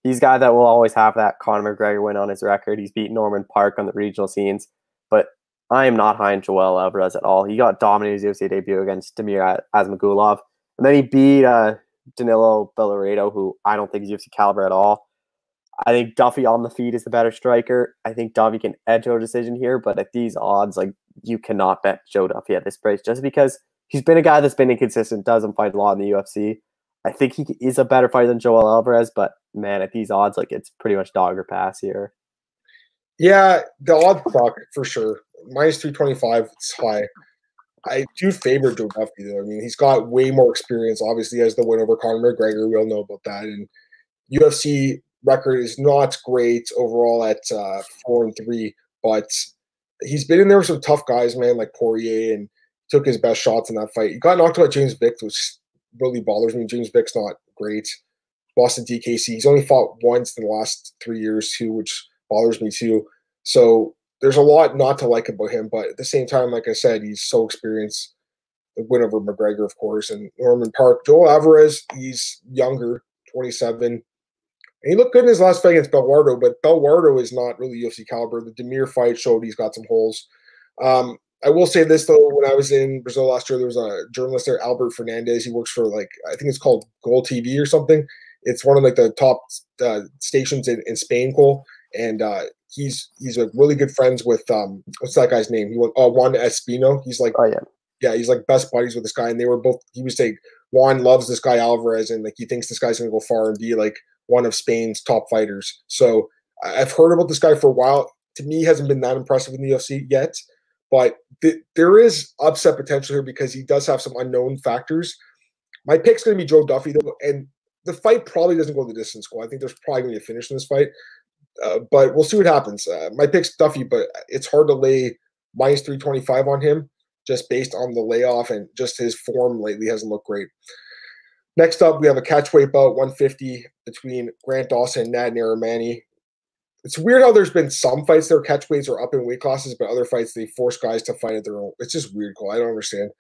He's a guy that will always have that Conor McGregor win on his record. He's beat Norman Parke on the regional scenes, but I am not high on Joel Alvarez at all. He got dominated his UFC debut against Damir Ismagulov, and then he beat uh, Danilo Belluardo, who I don't think is UFC caliber at all. I think Duffy on the feet is the better striker. I think Duffy can edge a decision here, but at these odds, like you cannot bet Joe Duffy at this price just because he's been a guy that's been inconsistent, doesn't fight a lot in the UFC. I think he is a better fighter than Joel Alvarez, but man, at these odds, like it's pretty much dog or pass here. Yeah, the odd clock for sure. Minus 325, it's high. I do favor Joe Duffy though. I mean, he's got way more experience. Obviously, as the win over Conor McGregor, we all know about that. And UFC record is not great overall at uh, four and three, but he's been in there with some tough guys, man, like Poirier, and took his best shots in that fight. He got knocked out by James Vick, which really bothers me. James Vick's not great. Boston Diakiese. He's only fought once in the last three years too, which bothers me too. So there's a lot not to like about him, but at the same time, like I said, he's so experienced. The win over McGregor, of course, and Norman Parke. Joel Alvarez, he's younger, 27. And he looked good in his last fight against Belluardo, but Belluardo is not really UFC caliber. The Damir fight showed he's got some holes. Um, I will say this though, when I was in Brazil last year, there was a journalist there, Albert Fernandez. He works for like I think it's called Goal TV or something. It's one of like the top uh, stations in, in Spain, Cole. And uh, he's he's like really good friends with um what's that guy's name? He went uh, Juan Espino. He's like oh yeah yeah he's like best buddies with this guy, and they were both. He was saying Juan loves this guy Alvarez, and like he thinks this guy's gonna go far and be like one of Spain's top fighters. So I've heard about this guy for a while. To me, hasn't been that impressive in the UFC yet, but th- there is upset potential here because he does have some unknown factors. My pick's going to be Joe Duffy though, and the fight probably doesn't go the distance. Go. I think there's probably going to be a finish in this fight. Uh, but we'll see what happens. Uh, my pick's Duffy, but it's hard to lay minus 325 on him just based on the layoff and just his form lately hasn't looked great. Next up, we have a catchweight bout 150 between Grant Dawson and Nad Narimani. It's weird how there's been some fights their catchweights are up in weight classes, but other fights they force guys to fight at their own. It's just weird, Cole. I don't understand.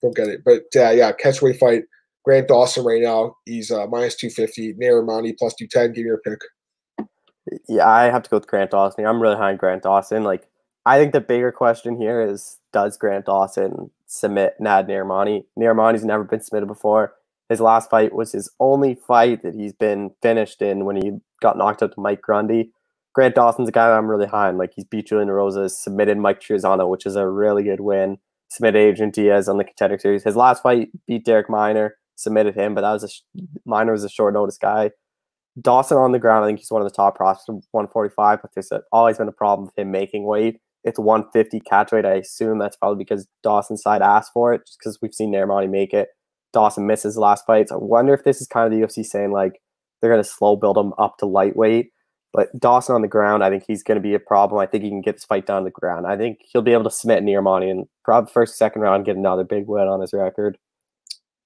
Don't get it. But uh, yeah, catchweight fight. Grant Dawson right now, he's uh, minus 250. Narimani plus 210. Give me your pick. Yeah, I have to go with Grant Dawson. I'm really high on Grant Dawson. Like, I think the bigger question here is does Grant Dawson submit Nad Narimani? Narimani's never been submitted before. His last fight was his only fight that he's been finished in when he got knocked out to Mike Grundy. Grant Dawson's a guy that I'm really high on. Like he's beat Julian Rosa, submitted Mike Trizano, which is a really good win. Submitted Adrian Diaz on the contender series. His last fight beat Darrick Minner, submitted him, but that was a Minner was a short notice guy. Dawson on the ground, I think he's one of the top prospects 145, but there's always been a problem with him making weight. It's 150 catch weight. I assume that's probably because Dawson's side asked for it, just because we've seen Narimani make it. Dawson misses last fight. So I wonder if this is kind of the UFC saying like they're going to slow build him up to lightweight. But Dawson on the ground, I think he's going to be a problem. I think he can get this fight down on the ground. I think he'll be able to submit Narimani and probably first, second round get another big win on his record.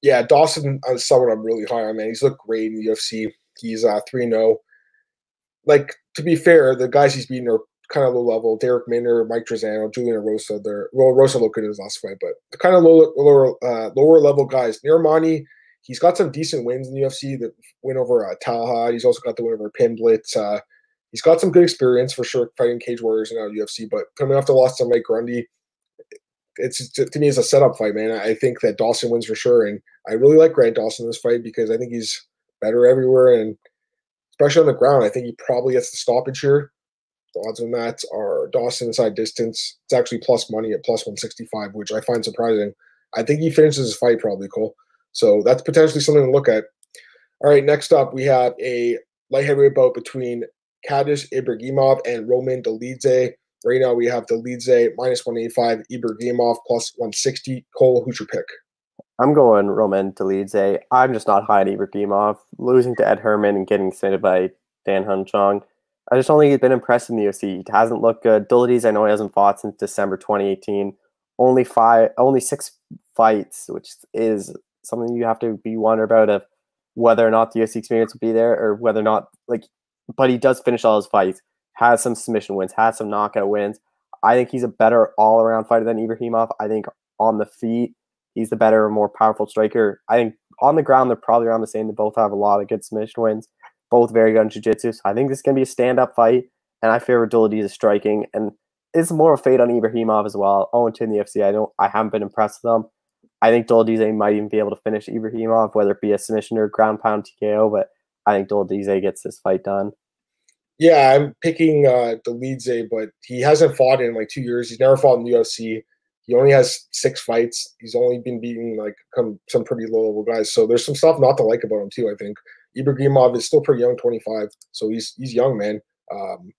Yeah, Dawson uh, is someone I'm really high on, man. He's looked great in the UFC. He's uh 3 0. Like, to be fair, the guys he's beaten are kind of low level. Darrick Minner, Mike Trizano, Julian Rosa. They're well, Rosa looked good in his last fight, but the kind of lower lower uh, lower level guys. Narimani, he's got some decent wins in the UFC. The win over uh, Taha. He's also got the win over Pimblett. Uh, he's got some good experience for sure fighting Cage Warriors in the UFC. But coming off the loss to Mike Grundy, it's to me it's a setup fight, man. I think that Dawson wins for sure, and I really like Grant Dawson in this fight because I think he's better everywhere, and especially on the ground, I think he probably gets the stoppage here. The odds on that are Dawson inside distance. It's actually plus money at plus 165, which I find surprising. I think he finishes his fight probably, Cole. So that's potentially something to look at. All right, next up, we have a light heavyweight bout between Khadis Ibragimov and Roman Dolidze. Right now, we have Dolidze minus 185, Ibragimov plus 160. Cole, who's your pick? I'm going Roman Dolidze. I'm just not high on Ibragimov. Losing to Ed Herman and getting submitted by Da Woon Jung. I just don't think he's been impressed in the UFC. He hasn't looked good. Dolidze, I know he hasn't fought since December 2018. Only five, only six fights, which is something you have to be wonder about of whether or not the UFC experience will be there or whether or not like. But he does finish all his fights. Has some submission wins. Has some knockout wins. I think he's a better all-around fighter than Ibrahimov. I think on the feet, he's the better, more powerful striker. I think on the ground, they're probably around the same. They both have a lot of good submission wins both very good in jiu-jitsu. So I think this is going to be a stand-up fight, and I favor Dolidze is striking, and it's more of a fade on Ibrahimov as well. 0 2 in the UFC. I don't. I haven't been impressed with them. I think Dolidze might even be able to finish Ibrahimov, whether it be a submission or ground pound TKO. But I think Dolidze gets this fight done. Yeah, I'm picking uh, Dolidze, but he hasn't fought in like two years. He's never fought in the UFC. He only has six fights. He's only been beating like some pretty low level guys. So there's some stuff not to like about him too. I think Ibrahimov is still pretty young, 25. So he's he's young, man. Um,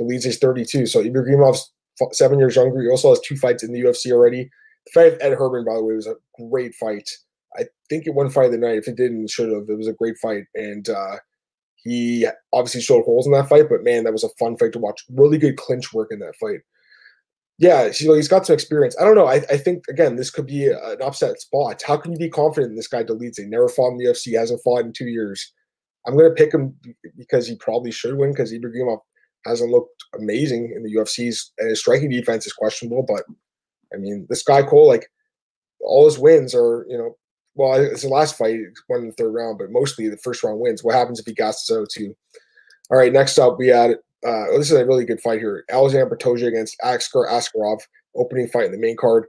Dolidze is 32. So Ibrahimov's seven years younger. He also has two fights in the UFC already. The fight with Ed Herman, by the way, was a great fight. I think it won fight of the night. If it didn't, should have. It was a great fight. And uh, he obviously showed holes in that fight, but man, that was a fun fight to watch. Really good clinch work in that fight. Yeah, he's got some experience. I don't know. I, I think again, this could be an upset spot. How can you be confident this guy Dolidze? Never fought in the UFC, hasn't fought in two years. I'm going to pick him because he probably should win because Ibrahimov hasn't looked amazing in the UFC's and his striking defense is questionable. But I mean, this guy Cole, like all his wins are, you know, well, it's the last fight, won in the third round, but mostly the first round wins. What happens if he gasses out too? All right, next up we had uh, this is a really good fight here. Alexander Pantoja against Askar Askarov, opening fight in the main card.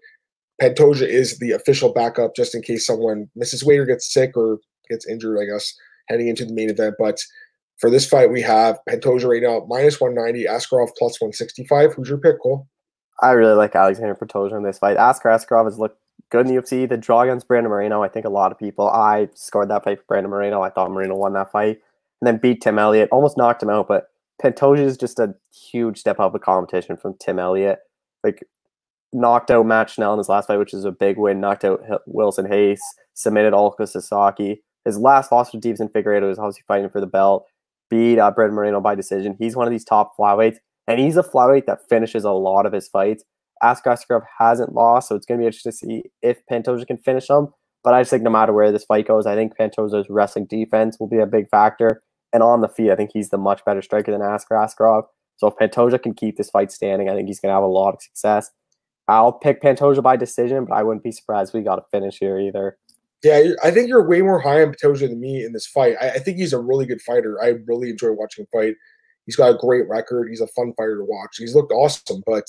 Pantoja is the official backup just in case someone misses weight or gets sick or gets injured, I guess heading into the main event. But for this fight, we have Pantoja right now minus 190, Askarov plus 165. Who's your pick, Cole? I really like Alexander Pantoja in this fight. Askar Askarov has looked good in the UFC. The draw against Brandon Moreno, I think a lot of people, I scored that fight for Brandon Moreno. I thought Moreno won that fight. And then beat Tim Elliott, almost knocked him out. But Pantoja is just a huge step up of competition from Tim Elliott. Like, knocked out Matt Schnell in his last fight, which is a big win. Knocked out Wilson Reis, submitted Ulka Sasaki. His last loss to Deiveson Figueiredo was obviously fighting for the belt. Beat uh, Brett Moreno by decision. He's one of these top flyweights, and he's a flyweight that finishes a lot of his fights. Askar Askarov hasn't lost, so it's going to be interesting to see if Pantoja can finish him. But I just think no matter where this fight goes, I think Pantoja's wrestling defense will be a big factor. And on the feet, I think he's the much better striker than Askar Askarov. So if Pantoja can keep this fight standing, I think he's going to have a lot of success. I'll pick Pantoja by decision, but I wouldn't be surprised we got a finish here either. Yeah, I think you're way more high on Pantoja than me in this fight. I, I, think he's a really good fighter. I really enjoy watching him fight. He's got a great record. He's a fun fighter to watch. He's looked awesome, but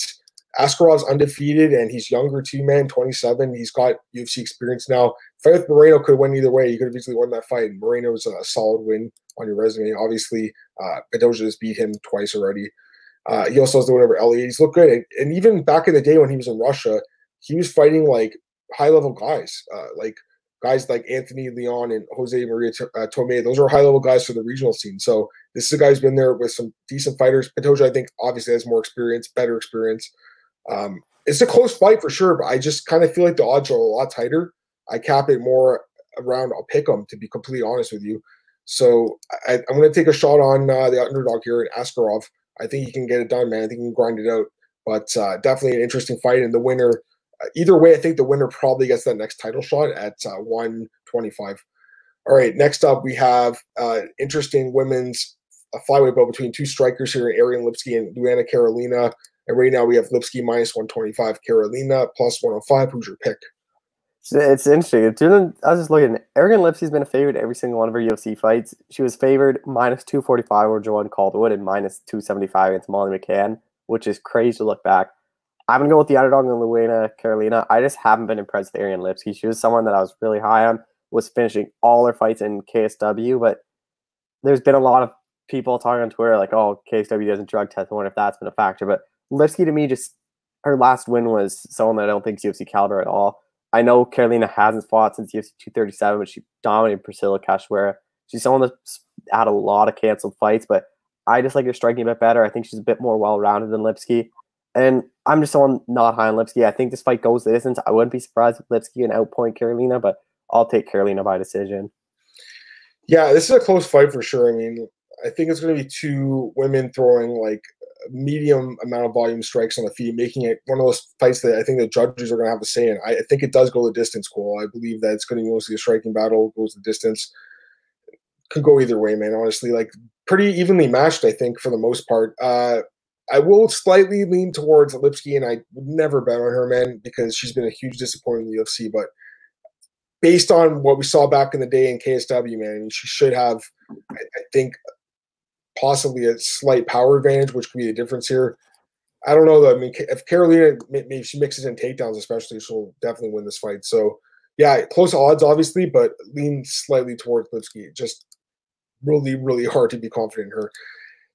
Askarov's undefeated and he's younger too, man, 27. He's got UFC experience now. Fight with Moreno could win either way. You could have easily won that fight. Moreno's a solid win on your resume. Obviously, uh, Pantoja has beat him twice already. Uh, he also has the win over Elliott. He's looked good. And, and, even back in the day when he was in Russia, he was fighting like high level guys, uh, like guys like Anthony Leon and Jose Maria uh, Tomé. Those are high level guys for the regional scene. So this is a guy who's been there with some decent fighters. Pantoja, I think, obviously has more experience, better experience. Um, it's a close fight for sure, but I just kind of feel like the odds are a lot tighter. I cap it more around. I'll pick them to be completely honest with you. So I, am going to take a shot on uh, the underdog here in Askarov. I think he can get it done, man. I think he can grind it out. But uh, definitely an interesting fight, and the winner. Uh, either way, I think the winner probably gets that next title shot at uh, 125. All right, next up we have uh, interesting women's flyweight bout between two strikers here, Ariane Lipski and Luana Carolina. And right now we have Lipski minus 125, Carolina plus 105. Who's your pick? It's interesting. I was just looking. Ariane Lipski's been a favorite every single one of her UFC fights. She was favored minus 245 over Joanne Calderwood and minus 275 against Molly McCann, which is crazy to look back. I'm going to go with the underdog in Luana Carolina. I just haven't been impressed with Ariane Lipski. She was someone that I was really high on, was finishing all her fights in KSW, but there's been a lot of people talking on Twitter like, oh, KSW doesn't drug test. I wonder if that's been a factor. But Lipski to me just her last win was someone that I don't think is UFC caliber at all. I know Carolina hasn't fought since UFC 237, but she dominated Priscilla Cachoeira. She's someone that's had a lot of canceled fights, but I just like her striking a bit better. I think she's a bit more well rounded than Lipski. And I'm just someone not high on Lipski. I think this fight goes the distance. I wouldn't be surprised if Lipski and outpoint Carolina, but I'll take Carolina by decision. Yeah, this is a close fight for sure. I mean, I think it's going to be two women throwing like medium amount of volume strikes on the feet, making it one of those fights that I think the judges are going to have to say in. I, I, think it does go the distance, Cole. I believe that it's going to be mostly a striking battle, goes the distance. Could go either way, man. Honestly, like pretty evenly matched, I think, for the most part. Uh, I will slightly lean towards Lipski, and I would never bet on her, man, because she's been a huge disappointment in the UFC. But based on what we saw back in the day in KSW, man, she should have, I, I think, possibly a slight power advantage, which could be the difference here. I don't know though. I mean, if Carolina maybe she mixes in takedowns, especially, she'll definitely win this fight. So, yeah, close odds, obviously, but lean slightly towards Lipski. Just really, really hard to be confident in her.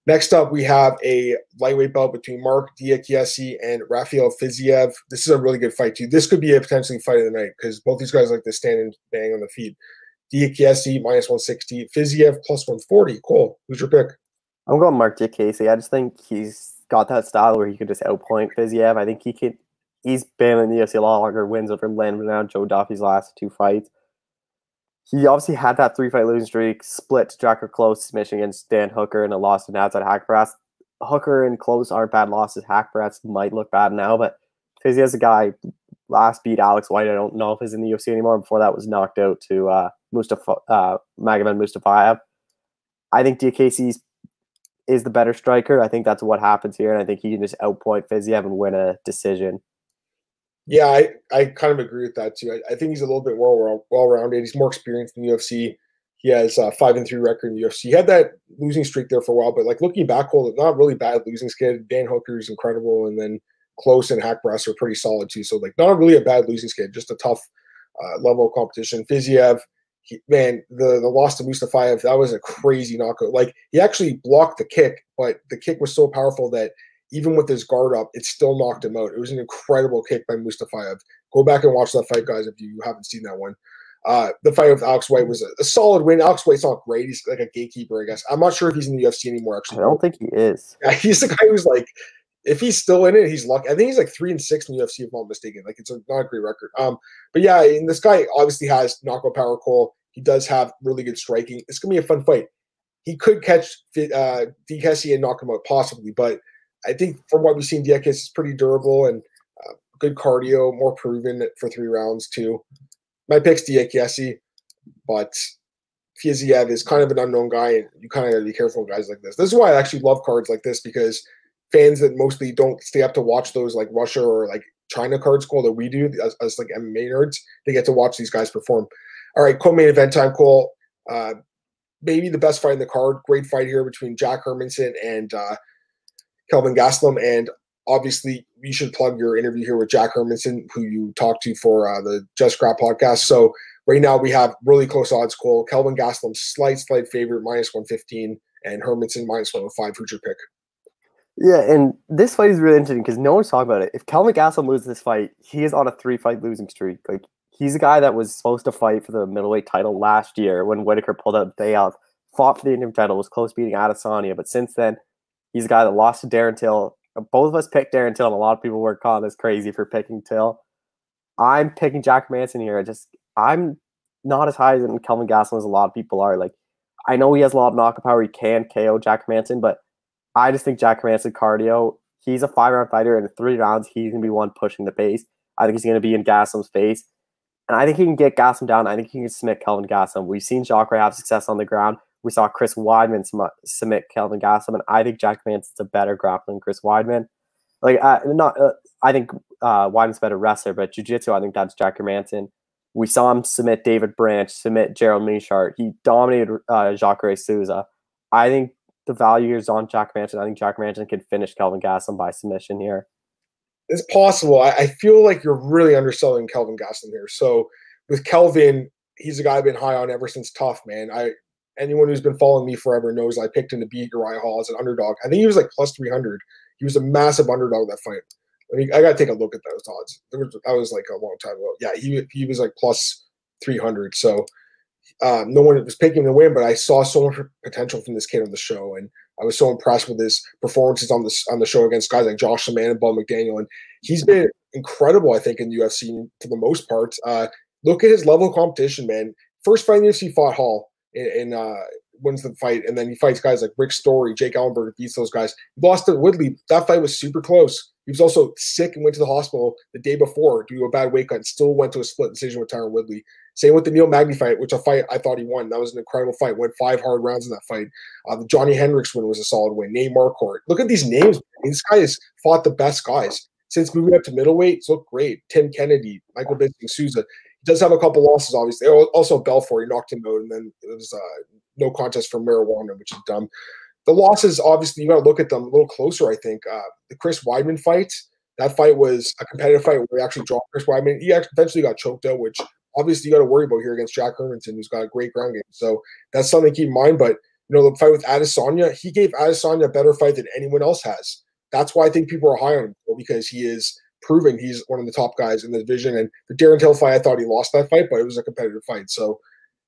Next up, we have a lightweight bout between Marc Diakiese and Rafael Fiziev. This is a really good fight too. This could be a potentially fight of the night because both these guys like to stand and bang on the feet. Diakiese minus 160, Fiziev plus 140. Cool. Who's your pick? I'm going Marc Diakiese. I just think he's got that style where he could just outpoint Fiziev. I think he could. He's been in the UFC a lot longer. Wins over Len now Joe Duffy's last two fights. He obviously had that three fight losing streak, split to Drakkar Klose submission against Dan Hooker, and a loss to Nasrat Haqparast. Hooker and Klose aren't bad losses. Haqparast might look bad now, but Fiziev's a guy last beat Alex White. I don't know if he's in the UFC anymore. Before that was knocked out to uh, Mustafa uh, Magomed Mustafayev. I think Diakiese's is the better striker. I think that's what happens here, and I think he can just outpoint Fiziev and win a decision. Yeah, I, I kind of agree with that too. I, I think he's a little bit well well rounded. He's more experienced in the UFC. He has a five and three record in the UFC. He had that losing streak there for a while, but like looking back, well, not really bad losing skid. Dan Hooker is incredible, and then Klose and Haqparast are pretty solid too. So like not really a bad losing skid, just a tough uh, level of competition. Fiziev, he, man, the the loss to Mustafayev, that was a crazy knockout. Like he actually blocked the kick, but the kick was so powerful that even with his guard up, it still knocked him out. It was an incredible kick by Mustafayev. Go back and watch that fight, guys, if you haven't seen that one. Uh, the fight with Alex White was a, a, solid win. Alex White's not great. He's like a gatekeeper, I guess. I'm not sure if he's in the UFC anymore. Actually, I don't think he is. Yeah, he's the guy who's like, if he's still in it, he's lucky. I think he's like three and six in the UFC, if I'm not mistaken. Like it's a not a great record. Um, but yeah, and this guy obviously has knockout power. Cole. He does have really good striking. It's gonna be a fun fight. He could catch uh, Diakiese and knock him out possibly, but I think from what we've seen, Diakiese is pretty durable and uh, good cardio, more proven for three rounds too. My pick's Diakiese, but Fiziev is kind of an unknown guy, and you kind of got to be careful guys like this. This is why I actually love cards like this because fans that mostly don't stay up to watch those like Russia or like China card school that we do as, as like MMA nerds, they get to watch these guys perform. All right, co-main event time, Cole. Uh, maybe the best fight in the card. Great fight here between Jack Hermansson and uh, Kelvin Gastelum. And obviously, you should plug your interview here with Jack Hermansson, who you talked to for uh, the Just Scrap podcast. So right now we have really close odds, Cole. Kelvin Gastelum, slight, slight favorite, minus 115, and Hermansson, minus 105. Who's your pick? Yeah, and this fight is really interesting because no one's talking about it. If Kelvin Gastelum loses this fight, he is on a three-fight losing streak. Like he's a guy that was supposed to fight for the middleweight title last year when Whittaker pulled out Bayouth, fought for the interim title, was close beating Adesanya, but since then, he's a guy that lost to Darren Till. Both of us picked Darren Till, and a lot of people were calling us crazy for picking Till. I'm picking Jack Manson here. I just I'm not as high as Kelvin Gastelum as a lot of people are. Like I know he has a lot of knockout power. He can KO Jack Manson, but I just think Jack Manson cardio. He's a five round fighter, and in three rounds, he's gonna be one pushing the pace. I think he's gonna be in Gastelum's face. And I think he can get Gastelum down. I think he can submit Kelvin Gastelum. We've seen Jacare have success on the ground. We saw Chris Weidman submit Kelvin Gastelum, and I think Jack Manson's a better grappler than Chris Weidman. Like, uh, not, uh, I think uh, Weidman's better wrestler, but jiu-jitsu, I think that's Jack Manson. We saw him submit David Branch, submit Gerald Meerschaert. He dominated uh, Jacare Souza. I think the value is on Jack Manson. I think Jack Manson can finish Kelvin Gastelum by submission here it's possible. I, I, feel like you're really underselling Kelvin Gastelum here. So with Kelvin, he's a guy I've been high on ever since TUF, man. I anyone who's been following me forever knows I picked him to beat Uriah Hall as an underdog. I think he was like plus 300. He was a massive underdog that fight. I mean, I got to take a look at those odds. Was, that was like a long time ago. Yeah, he he was like plus 300. So um, no one was picking to win, but I saw so much potential from this kid on the show, and I was so impressed with his performances on this on the show against guys like Josh Samman and Bubba McDaniel, and he's been incredible. I think in UFC for the most part. Uh, look at his level of competition, man. First fight in UFC fought Hall and uh, wins the fight, and then he fights guys like Rick Story, Jake Ellenberg, beats those guys. He lost to Woodley. That fight was super close. He was also sick and went to the hospital the day before due to a bad weight cut and still went to a split decision with Tyron Woodley. Same with the Neil Magny fight, which a fight I thought he won. That was an incredible fight. Went five hard rounds in that fight. Uh, the Johnny Hendricks win was a solid win. Nate Marquardt. Look at these names. This guy has fought the best guys. Since moving up to middleweight, it's looked great. Tim Kennedy, Michael Bisping, Souza. He does have a couple losses, obviously. Oh, also, Belfort, he knocked him out, and then it was uh, no contest for marijuana, which is dumb. The losses, obviously, you got to look at them a little closer, I think. Uh, the Chris Weidman fight, that fight was a competitive fight where he actually dropped Chris Weidman. He eventually got choked out, which obviously you got to worry about here against Jack Hermansson, who's got a great ground game. So that's something to keep in mind. But you know, the fight with Adesanya, he gave Adesanya a better fight than anyone else has. That's why I think people are high on him because he is proven he's one of the top guys in the division. And the Darren Till fight, I thought he lost that fight, but it was a competitive fight. So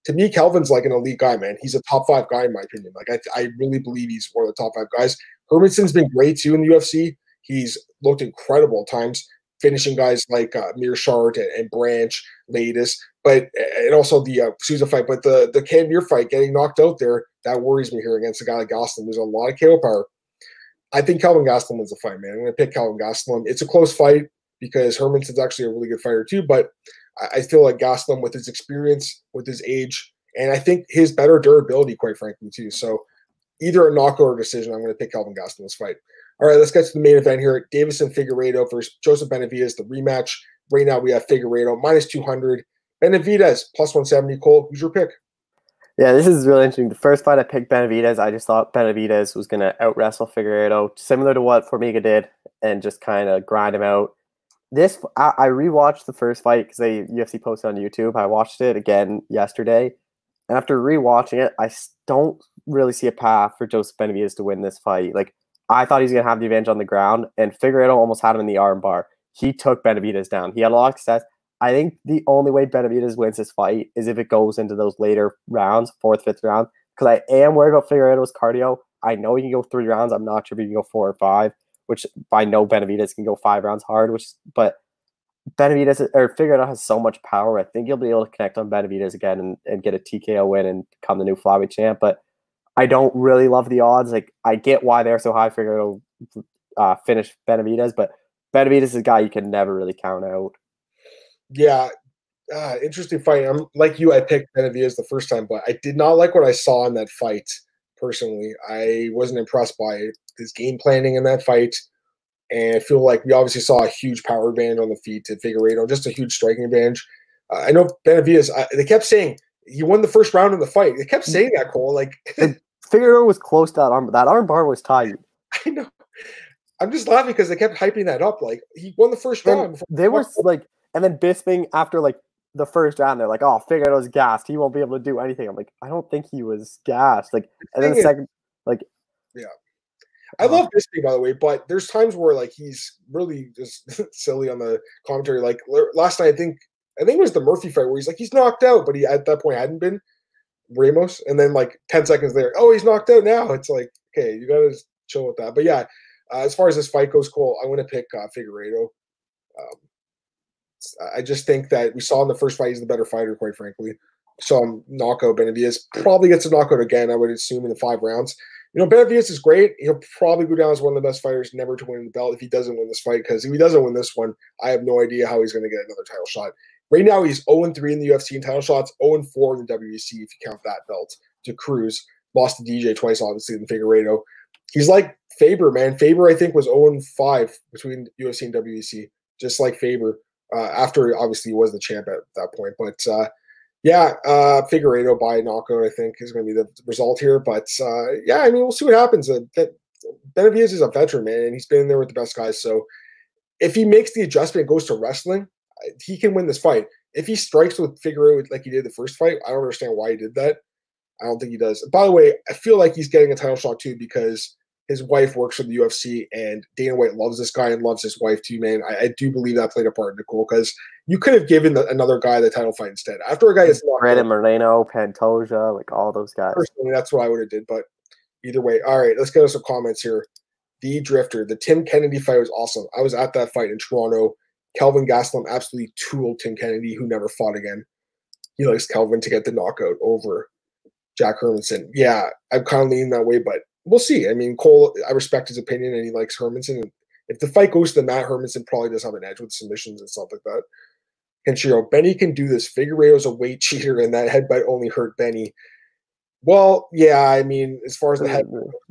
to me, Kelvin's like an elite guy, man. He's a top five guy in my opinion. Like I, I really believe he's one of the top five guys. Hermansson's been great too in the UFC. He's looked incredible times, finishing guys like uh, Meerschaert and, and Branch, latest, but and also the uh, Souza fight. But the the Near fight, getting knocked out there, that worries me here against a guy like Gastelum. There's a lot of KO power. I think Kelvin Gastelum wins the fight, man. I'm going to pick Kelvin Gastelum. It's a close fight because Hermansson's actually a really good fighter too, but I, feel like Gastelum, with his experience, with his age, and I think his better durability, quite frankly, too. So either a knockout or decision, I'm going to pick Calvin Kelvin this fight. All right, let's get to the main event here. Deiveson Figueiredo versus Joseph Benavidez, the rematch. Right now we have Figueiredo minus 200. Benavidez plus 170. Cole, who's your pick? Yeah, this is really interesting. The first fight I picked Benavidez, I just thought Benavidez was going to out wrestle Figueiredo, similar to what Formiga did, and just kind of grind him out. This I, I rewatched the first fight because they UFC posted on YouTube. I watched it again yesterday, and after rewatching it, I don't really see a path for Joseph Benavidez to win this fight. Like I thought he's to have the advantage on the ground, and Figueiredo almost had him in the armbar. He took Benavidez down. He had a lot of success. I think the only way Benavidez wins this fight is if it goes into those later rounds, fourth, fifth round. Because I am worried about Figueiredo's cardio. I know he can go three rounds. I'm not sure if he can go four or five. Which I know Benavidez can go five rounds hard. Which, but Benavidez or Figueiredo has so much power. I think he'll be able to connect on Benavidez again and, and get a TKO win and become the new flyweight champ. But I don't really love the odds. Like I get why they're so high. Figueiredo uh, finish Benavidez, but Benavidez is a guy you can never really count out. Yeah, uh, interesting fight. I'm like you. I picked Benavidez the first time, but I did not like what I saw in that fight. Personally, I wasn't impressed by his game planning in that fight. And I feel like we obviously saw a huge power advantage on the feet to Figueiredo, just a huge striking advantage. Uh, I know Benavidez, Uh, they kept saying he won the first round in the fight. They kept saying that, Cole. Like Figueroa was close to that arm. That arm bar was tight. I know. I'm just laughing because they kept hyping that up. Like he won the first round. they were like, and then Bisping after like the first round, they're like, "Oh, Figueroa's gassed. He won't be able to do anything." I'm like, I don't think he was gassed. Like, and then the second, like, yeah, I love Bisping, by the way, but there's times where like he's really just silly on the commentary. Like l- last night, I think I think it was the Murphy fight where he's like he's knocked out, but he at that point hadn't been Ramos, and then like ten seconds later, oh he's knocked out now. It's like okay, you gotta chill with that. But yeah, uh, as far as this fight goes, Cole, I'm gonna pick uh, Figueiredo. Um, I just think that we saw in the first fight he's the better fighter, quite frankly. Saw him knockout Benavidez. Probably gets a knockout again, I would assume, in the five rounds. You know, Benavidez is great. He'll probably go down as one of the best fighters never to win the belt if he doesn't win this fight. Because if he doesn't win this one, I have no idea how he's going to get another title shot. Right now, he's 0 3 in the UFC in title shots, 0 4 in the WEC if you count that belt to Cruz. Lost to DJ twice, obviously, in Figueiredo. He's like Faber, man. Faber, I think, was 0 5 between UFC and WEC, just like Faber. Uh, after obviously he was the champ at that point, but uh, yeah, uh, Figueiredo by knockout, I think, is going to be the result here. But uh, yeah, I mean, we'll see what happens. Uh, Benavidez is a veteran, man, and he's been there with the best guys. So if he makes the adjustment and goes to wrestling, he can win this fight. If he strikes with Figueroa like he did the first fight, I don't understand why he did that. I don't think he does. By the way, I feel like he's getting a title shot too because his wife works for the UFC and Dana White loves this guy and loves his wife too, man. I, I do believe that played a part, Nicole, because you could have given the, another guy the title fight instead. After a guy is knocked out, Brandon Moreno, Pantoja, like all those guys. personally, that's what I would have did. But either way, all right, let's get us some comments here. The Drifter, the Tim Kennedy fight was awesome. I was at that fight in Toronto. Kelvin Gastelum absolutely tooled Tim Kennedy, who never fought again. He likes Kelvin to get the knockout over Jack Hermansson. Yeah, I'm kind of leaning that way, but we'll see. I mean, Cole, I respect his opinion, and he likes Hermansson. And if the fight goes to the mat, Hermansson probably does have an edge with submissions and stuff like that. Kenshiro, Benny can do this. Figueiredo's a weight cheater, and that headbutt only hurt Benny. Well, yeah, I mean, as far as the head,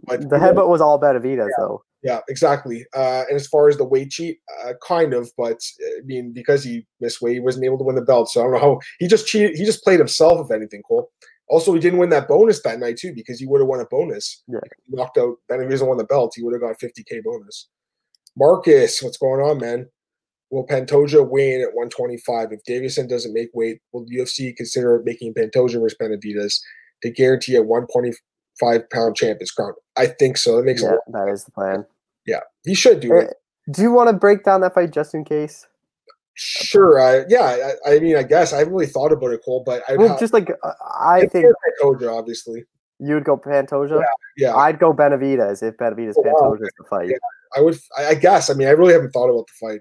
but The headbutt was all about Benavidez though. yeah, exactly. Uh, and as far as the weight cheat, uh, kind of, but uh, I mean, because he missed weight, he wasn't able to win the belt. So I don't know how he just cheated. He just played himself, if anything. Cole. Also, he didn't win that bonus that night too, because he would have won a bonus. Yeah. He knocked out Benavidez and won the belt. He would have got 50k bonus. Marcus, what's going on, man? Will Pantoja win at 125? If Deiveson doesn't make weight, will the UFC consider making Pantoja versus Benavidez to guarantee a 125 pound champ is crowned? I think so. That makes a Yeah, lot. that is the plan. Yeah, he should do it. Do you want to break down that fight just in case? Sure. I, yeah. I, I mean, I guess I haven't really thought about it, Cole, but I Well, just like uh, I think Pantoja, obviously. you would go Pantoja. Yeah. I'd go Benavidez if Benavidez Oh. Pantoja is the fight. Yeah. I would. I, I guess. I mean, I really haven't thought about the fight.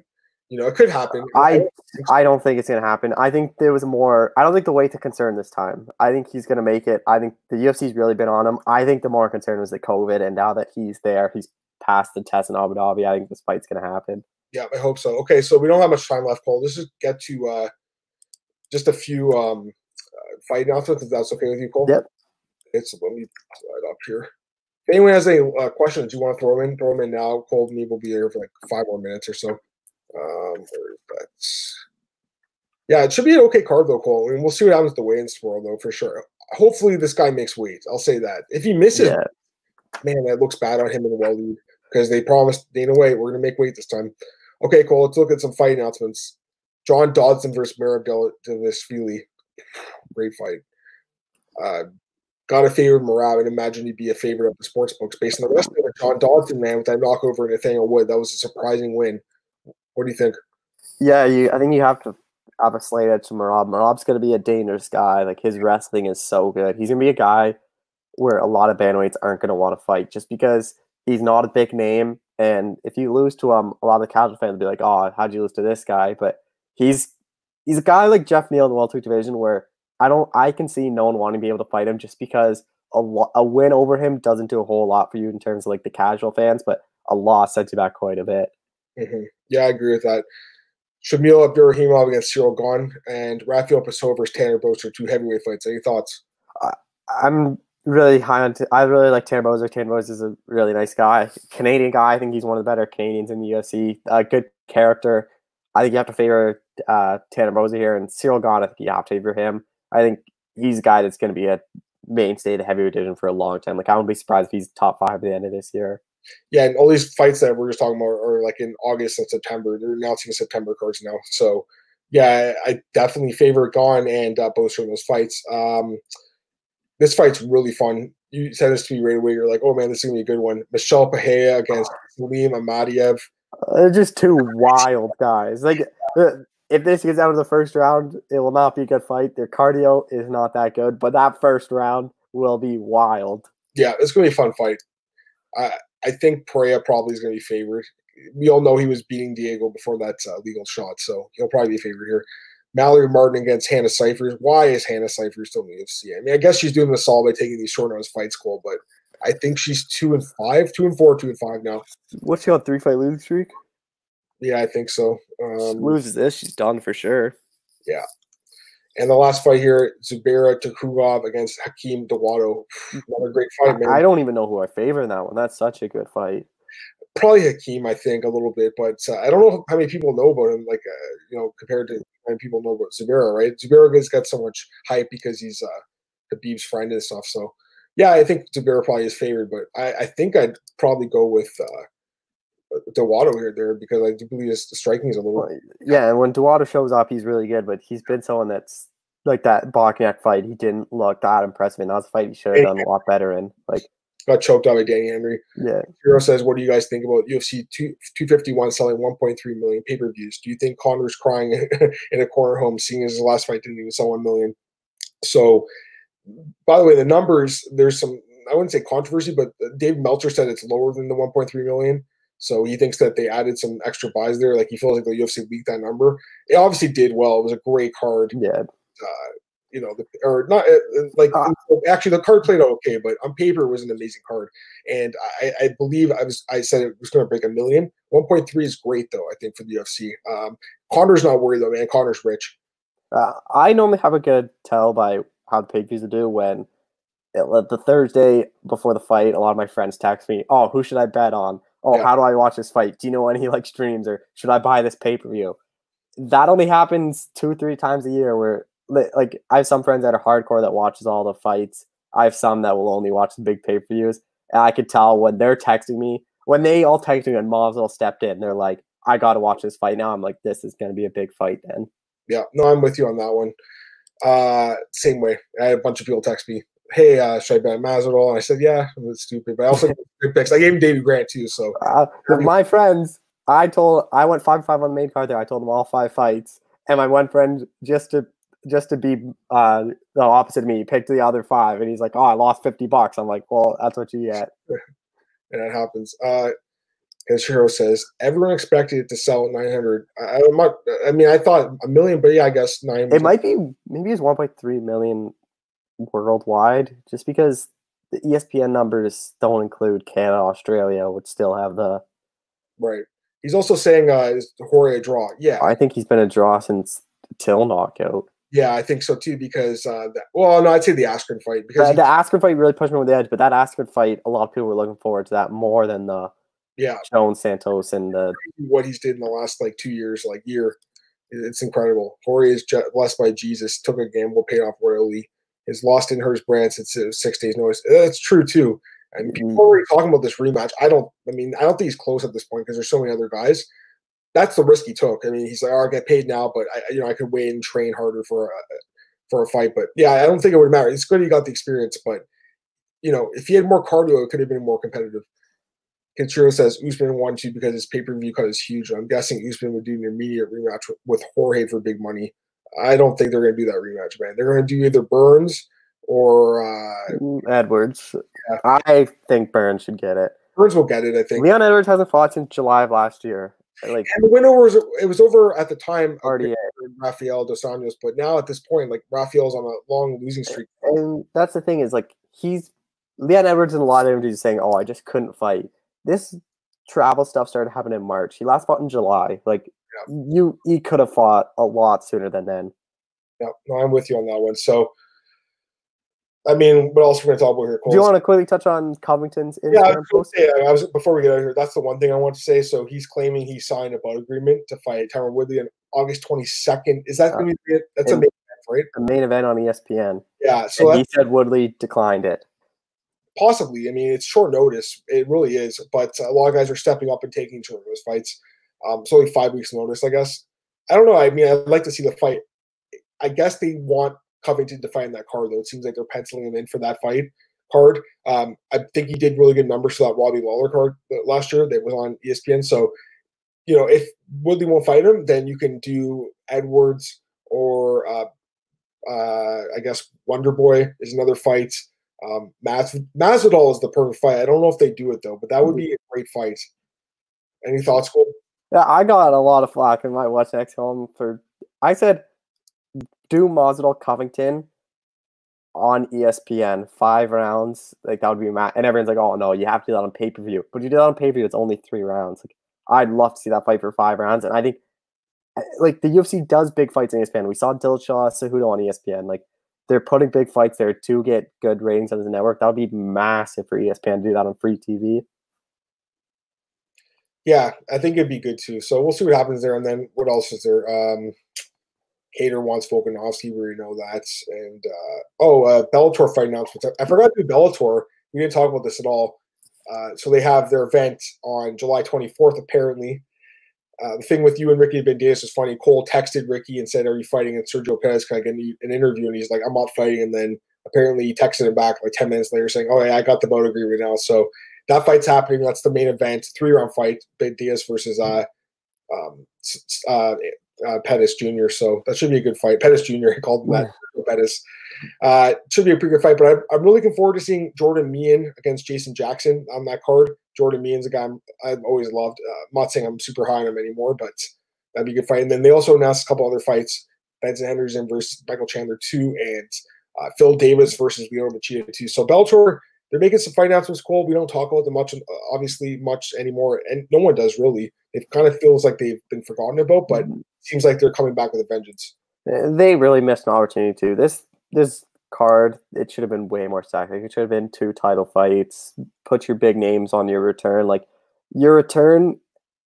You know, it could happen. I I don't think it's gonna happen. I think there was more. I don't think the weight's a concern this time. I think he's gonna make it. I think the UFC's really been on him. I think the more concern was the COVID, and now that he's there, he's passed the test in Abu Dhabi. I think this fight's gonna happen. Yeah, I hope so. Okay, so we don't have much time left, Cole. Let's just get to uh, just a few um, uh, fight announcements, if that's okay with you, Cole. Yep. It's let me slide up here. If anyone has any uh, questions you want to throw in, throw them in now. Cole and me will be here for like five more minutes or so. Um, that? Yeah, it should be an okay card though, Cole. I mean, we'll see what happens to weigh-ins tomorrow though, for sure. Hopefully, this guy makes weight. I'll say that. If he misses, Yeah, man, that looks bad on him in the well lead because they promised Dana White we're going to make weight this time. Okay, cool. let's look at some fight announcements. John Dodson versus Feely. Great fight. Uh, got a favorite Merab and imagine he'd be a favorite of the sports books based on the rest of. John Dodson, man, with that knockover and Nathaniel Wood, that was a surprising win. What do you think? yeah. You, I think you have to have a slight edge to Merab. Merab's gonna be a dangerous guy. Like his wrestling is so good. He's gonna be a guy where a lot of bandweights aren't gonna want to fight just because he's not a big name. And if you lose to him, a lot of the casual fans will be like, "Oh, how'd you lose to this guy?" But he's he's a guy like Geoff Neal in the welterweight division where I don't I can see no one wanting to be able to fight him just because a lo- a win over him doesn't do a whole lot for you in terms of like the casual fans, but a loss sets you back quite a bit. hmm Yeah, I agree with that. Shamil Abdurakhimov against Ciryl Gane and Raphael Pessoa versus Tanner Boser, two heavyweight fights. Any thoughts? I'm really high on. T- I really like Tanner Boser. Tanner Boser is a really nice guy, Canadian guy. I think he's one of the better Canadians in the UFC. A good character. I think you have to favor uh, Tanner Boser here, and Ciryl Gane. I think you have to favor him. I think he's a guy that's going to be a mainstay of the heavyweight division for a long time. Like I wouldn't be surprised if he's top five at the end of this year. Yeah, and all these fights that we're just talking about are like in August and September. They're announcing September cards now. So yeah, I definitely favor Gane and uh, Boser in those fights. Um, this fight's really fun. You said this to me right away. You're like, oh man, this is gonna be a good one. Michel Pereira against Zelim Imadaev. They're just two wild guys. Like uh, if this gets out of the first round, it will not be a good fight. Their cardio is not that good, but that first round will be wild. Yeah, it's gonna be a fun fight. I I think Pereira probably is gonna be favored. We all know he was beating Diego before that uh, legal shot, so he'll probably be favored here. Mallory Martin against Hannah Cifers. Why is Hannah Cifers still in the UFC? I mean, I guess she's doing this all by taking these short notice fights, Cole, but I think she's two and five, two and four, two and five now. What's she on three fight losing streak? Yeah, I think so. Um, loses this, she's done for sure. Yeah. And the last fight here, Zubaira Tukhugov against Hakeem Dawodu. Another great fight, man. I don't even know who I favor in that one. That's such a good fight. Probably Hakeem, I think, a little bit, but uh, I don't know how many people know about him. Like, uh, you know, compared to how many people know about Zubaira, right? Zubaira has got so much hype because he's uh, Khabib's friend and stuff. So, yeah, I think Zubaira probably is favored, but I, I think I'd probably go with uh, Dawodu here there because I do believe his striking is a little. Yeah, and when Dawodu shows up, he's really good, but he's been someone that's like that Bochniak fight. He didn't look that impressive, and that was a fight he should have done a lot better in. Like got choked out by Danny Henry. Yeah. Hero says, "What do you guys think about UFC 2, 251 selling 1.3 million pay per views? Do you think Conor's crying in a corner home, seeing as his last fight didn't even sell one million? So, by the way, the numbers there's some I wouldn't say controversy, but Dave Meltzer said it's lower than the 1.3 million. So he thinks that they added some extra buys there. Like he feels like the UFC leaked that number. It obviously did well. It was a great card. Yeah. Uh, you know, the, or not uh, like uh, actually the card played out okay, but on paper it was an amazing card. And I, I believe I was I said it was going to break a million. 1.3 is great though. I think for the UFC. Um, Conor's not worried though, man. Conor's rich. Uh, I normally have a good tell by how the pay views do when it, the Thursday before the fight. A lot of my friends text me, "Oh, who should I bet on? Oh, yeah. how do I watch this fight? Do you know any like streams or should I buy this pay per view?" That only happens two or three times a year where like I have some friends that are hardcore that watches all the fights. I have some that will only watch the big pay per views. And I could tell when they're texting me, when they all text me and Masvidal stepped in, they're like, I got to watch this fight now. I'm like, this is going to be a big fight then. Yeah, no, I'm with you on that one. Uh, same way. I had a bunch of people text me, hey, uh, should I bet Masvidal? And I said, yeah, it's stupid. But I also good picks. I gave him Davey Grant too. So uh, my friends, I told I went five five on the main card there. I told them all five fights, and my one friend just to just to be uh, the opposite of me, he picked the other five, and he's like, "Oh, I lost fifty bucks." I'm like, "Well, that's what you get." and that happens. Uh, as Hero says, everyone expected it to sell at 900. I, not, I mean, I thought a million, but yeah, I guess nine. It might be maybe it's 1.3 million worldwide, just because the ESPN numbers don't include Canada, Australia, which still have the right. He's also saying uh, is Jorge a draw? Yeah, I think he's been a draw since till knockout. Yeah, I think so too. Because uh, that, well, no, I'd say the Askren fight because the, the Askren fight really pushed me over the edge. But that Askren fight, a lot of people were looking forward to that more than the yeah Jones Santos and the what he's did in the last like two years, like year. It's incredible. Jorge is blessed by Jesus. Took a gamble, paid off royally. Is lost in hers brand since six days notice. That's true too. And people mm-hmm. are already talking about this rematch. I don't. I mean, I don't think he's close at this point because there's so many other guys that's the risk he took. I mean, he's like, oh, I get paid now, but I, you know, I could wait and train harder for a, for a fight. But yeah, I don't think it would matter. It's good he got the experience, but you know, if he had more cardio, it could have been more competitive. Kenshiro says Usman won two because his pay per view cut is huge. I'm guessing Usman would do an immediate rematch with Jorge for big money. I don't think they're going to do that rematch, man. They're going to do either Burns or uh, mm, Edwards. Yeah. I think Burns should get it. Burns will get it. I think Leon Edwards hasn't fought since July of last year. Like and the win over was it was over at the time RDA Rafael dos Anjos, but now at this point, like Rafael's on a long losing streak. And that's the thing is like he's Leon Edwards in a lot of interviews saying, "Oh, I just couldn't fight." This travel stuff started happening in March. He last fought in July. Like yeah. you, he could have fought a lot sooner than then. Yeah, no, I'm with you on that one. So I mean, what else we're going to talk about here? Do you want to quickly touch on Covington's yeah, I was, say, I was before we get out of here. That's the one thing I want to say. So he's claiming he signed a butt agreement to fight Tyron Woodley, on August 22nd. Is that Uh, going to be it? That's a main event, right? The main event on ESPN. Yeah. So he said Woodley declined it. possibly. I mean, it's short notice. It really is. But a lot of guys are stepping up and taking short notice fights. Um, it's only five weeks notice, I guess. I don't know. I mean, I'd like to see the fight. I guess they want Covington to in that card, though. It seems like they're penciling him in for that fight card. Um, I think he did really good numbers for that Robbie Lawler card uh, last year that was on ESPN. So, you know, if Woodley won't fight him, then you can do Edwards or uh, uh, I guess Wonder Boy is another fight. Um, Mas- Masvidal is the perfect fight. I don't know if they do it though, but that would be a great fight. Any thoughts, Cole? Yeah, I got a lot of flack in my What's Next home for. I said, do Masvidal Covington on ESPN five rounds. Like that would be mad. And everyone's like, oh no, you have to do that on pay per view. But you do that on pay per view, it's only three rounds. Like I'd love to see that fight for five rounds. And I think, uh, like the UFC does big fights on ESPN. We saw Dillashaw Cejudo on ESPN. Like they're putting big fights there to get good ratings on the network. That would be massive for ESPN to do that on free TV. Yeah, I think it'd be good too. So we'll see what happens there. And then what else is there? Um, Hater wants Volkanovski. We already know that. And uh, oh, uh, Bellator fight announcements. I forgot to do Bellator. We didn't talk about this at all. Uh, so they have their event on July 24th, apparently. Uh, the thing with you and Ricky Bandejas is funny. Cole texted Ricky and said, "Are you fighting?" And Sergio Perez kind of get an interview, and he's like, "I'm not fighting." And then apparently he texted him back like 10 minutes later saying, "Oh yeah, I got the boat agreement now." So that fight's happening. That's the main event, three round fight. Bandejas versus uh, um, uh, uh, Pettis Jr. So that should be a good fight. Pettis Jr. He called him that. Pettis. Uh, should be a pretty good fight, but I'm, I'm really looking forward to seeing Jordan Mein against Jason Jackson on that card. Jordan Mein's a guy I'm, I've always loved. Uh, I'm not saying I'm super high on him anymore, but that'd be a good fight. And then they also announced a couple other fights: Benson Henderson versus Michael Chandler two, and uh, Phil Davis versus Lyoto Machida two. So Bellator, they're making some fight announcements. Cool. We don't talk about them much, obviously, much anymore, and no one does really. It kind of feels like they've been forgotten about, but it seems like they're coming back with a vengeance. Uh, They really missed an opportunity too. This this card it should have been way more stacked. Like, it should have been two title fights. Put your big names on your return. Like your return,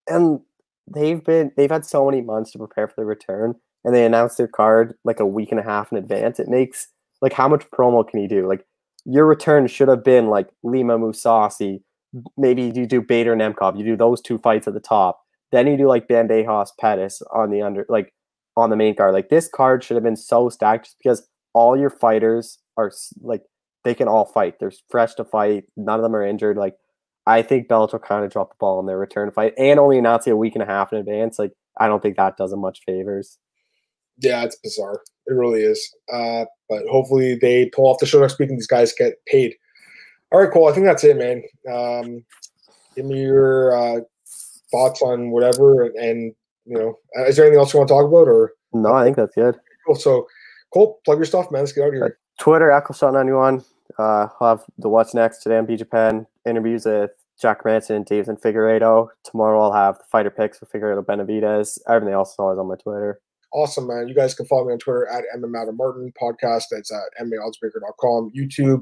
and they've been they've had so many months to prepare for the return, and they announced their card like a week and a half in advance. It makes like how much promo can you do? Like your return should have been like Lima Mousasi. Maybe you do Bader Nemkov. You do those two fights at the top. Then you do like Bandejas Pettis on the under like on the main card. Like this card should have been so stacked just because all your fighters are like they can all fight. They're fresh to fight. None of them are injured. Like I think Bellator kind of dropped the ball in their return fight and only announced it a week and a half in advance. Like I don't think that does them much favors. Yeah, it's bizarre. It really is. Uh, but hopefully they pull off the show next week and these guys get paid. All right, cool. I think that's it, man. Um, give me your uh, thoughts on whatever, and, and you know, uh, is there anything else you want to talk about? Or No, I think that's good. cool. So, Cole, plug your stuff, man. Let's get out of here. Twitter, Eccleshot91. Uh, I'll have the What's Next today on BJPenn interviews with Jack Hermansson and Deiveson Figueiredo. Tomorrow I'll have the fighter picks for Figueiredo Benavidez. Everything else is always on my Twitter. Awesome, man. You guys can follow me on Twitter at MMA Martin podcast. That's at MMAOddsbreaker.com, YouTube,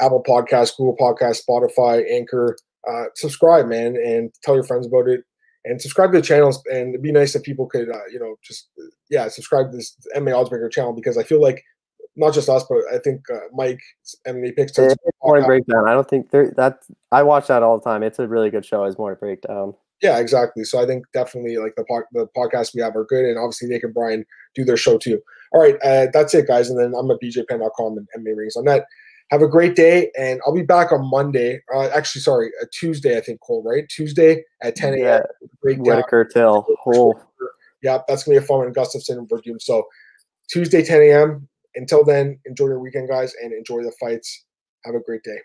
Apple Podcast, Google Podcast, Spotify, Anchor. Uh, subscribe, man, and tell your friends about it. And subscribe to the channels. And it'd be nice if people could, uh, you know, just yeah, subscribe to this MMA Oddsbreaker channel because I feel like not just us, but I think uh, Mike MMA picks. It's morning breakdown. I don't think there that I watch that all the time. It's a really good show. It's morning breakdown. Yeah, exactly. So I think definitely like the po- the podcasts we have are good, and obviously Nick and Brian do their show too. All right, uh, that's it, guys. And then I'm at bjpenn.com and MMA rings on that. Have a great day, and I'll be back on Monday. Uh, actually, sorry, uh, Tuesday. I think Cole, right? Tuesday at 10 a.m. Yeah, Breakdown. Whittaker Till. Oh, Yeah, that's gonna be a fun one. Gustafsson and Werdum. So Tuesday, 10 a.m. Until then, enjoy your weekend, guys, and enjoy the fights. Have a great day.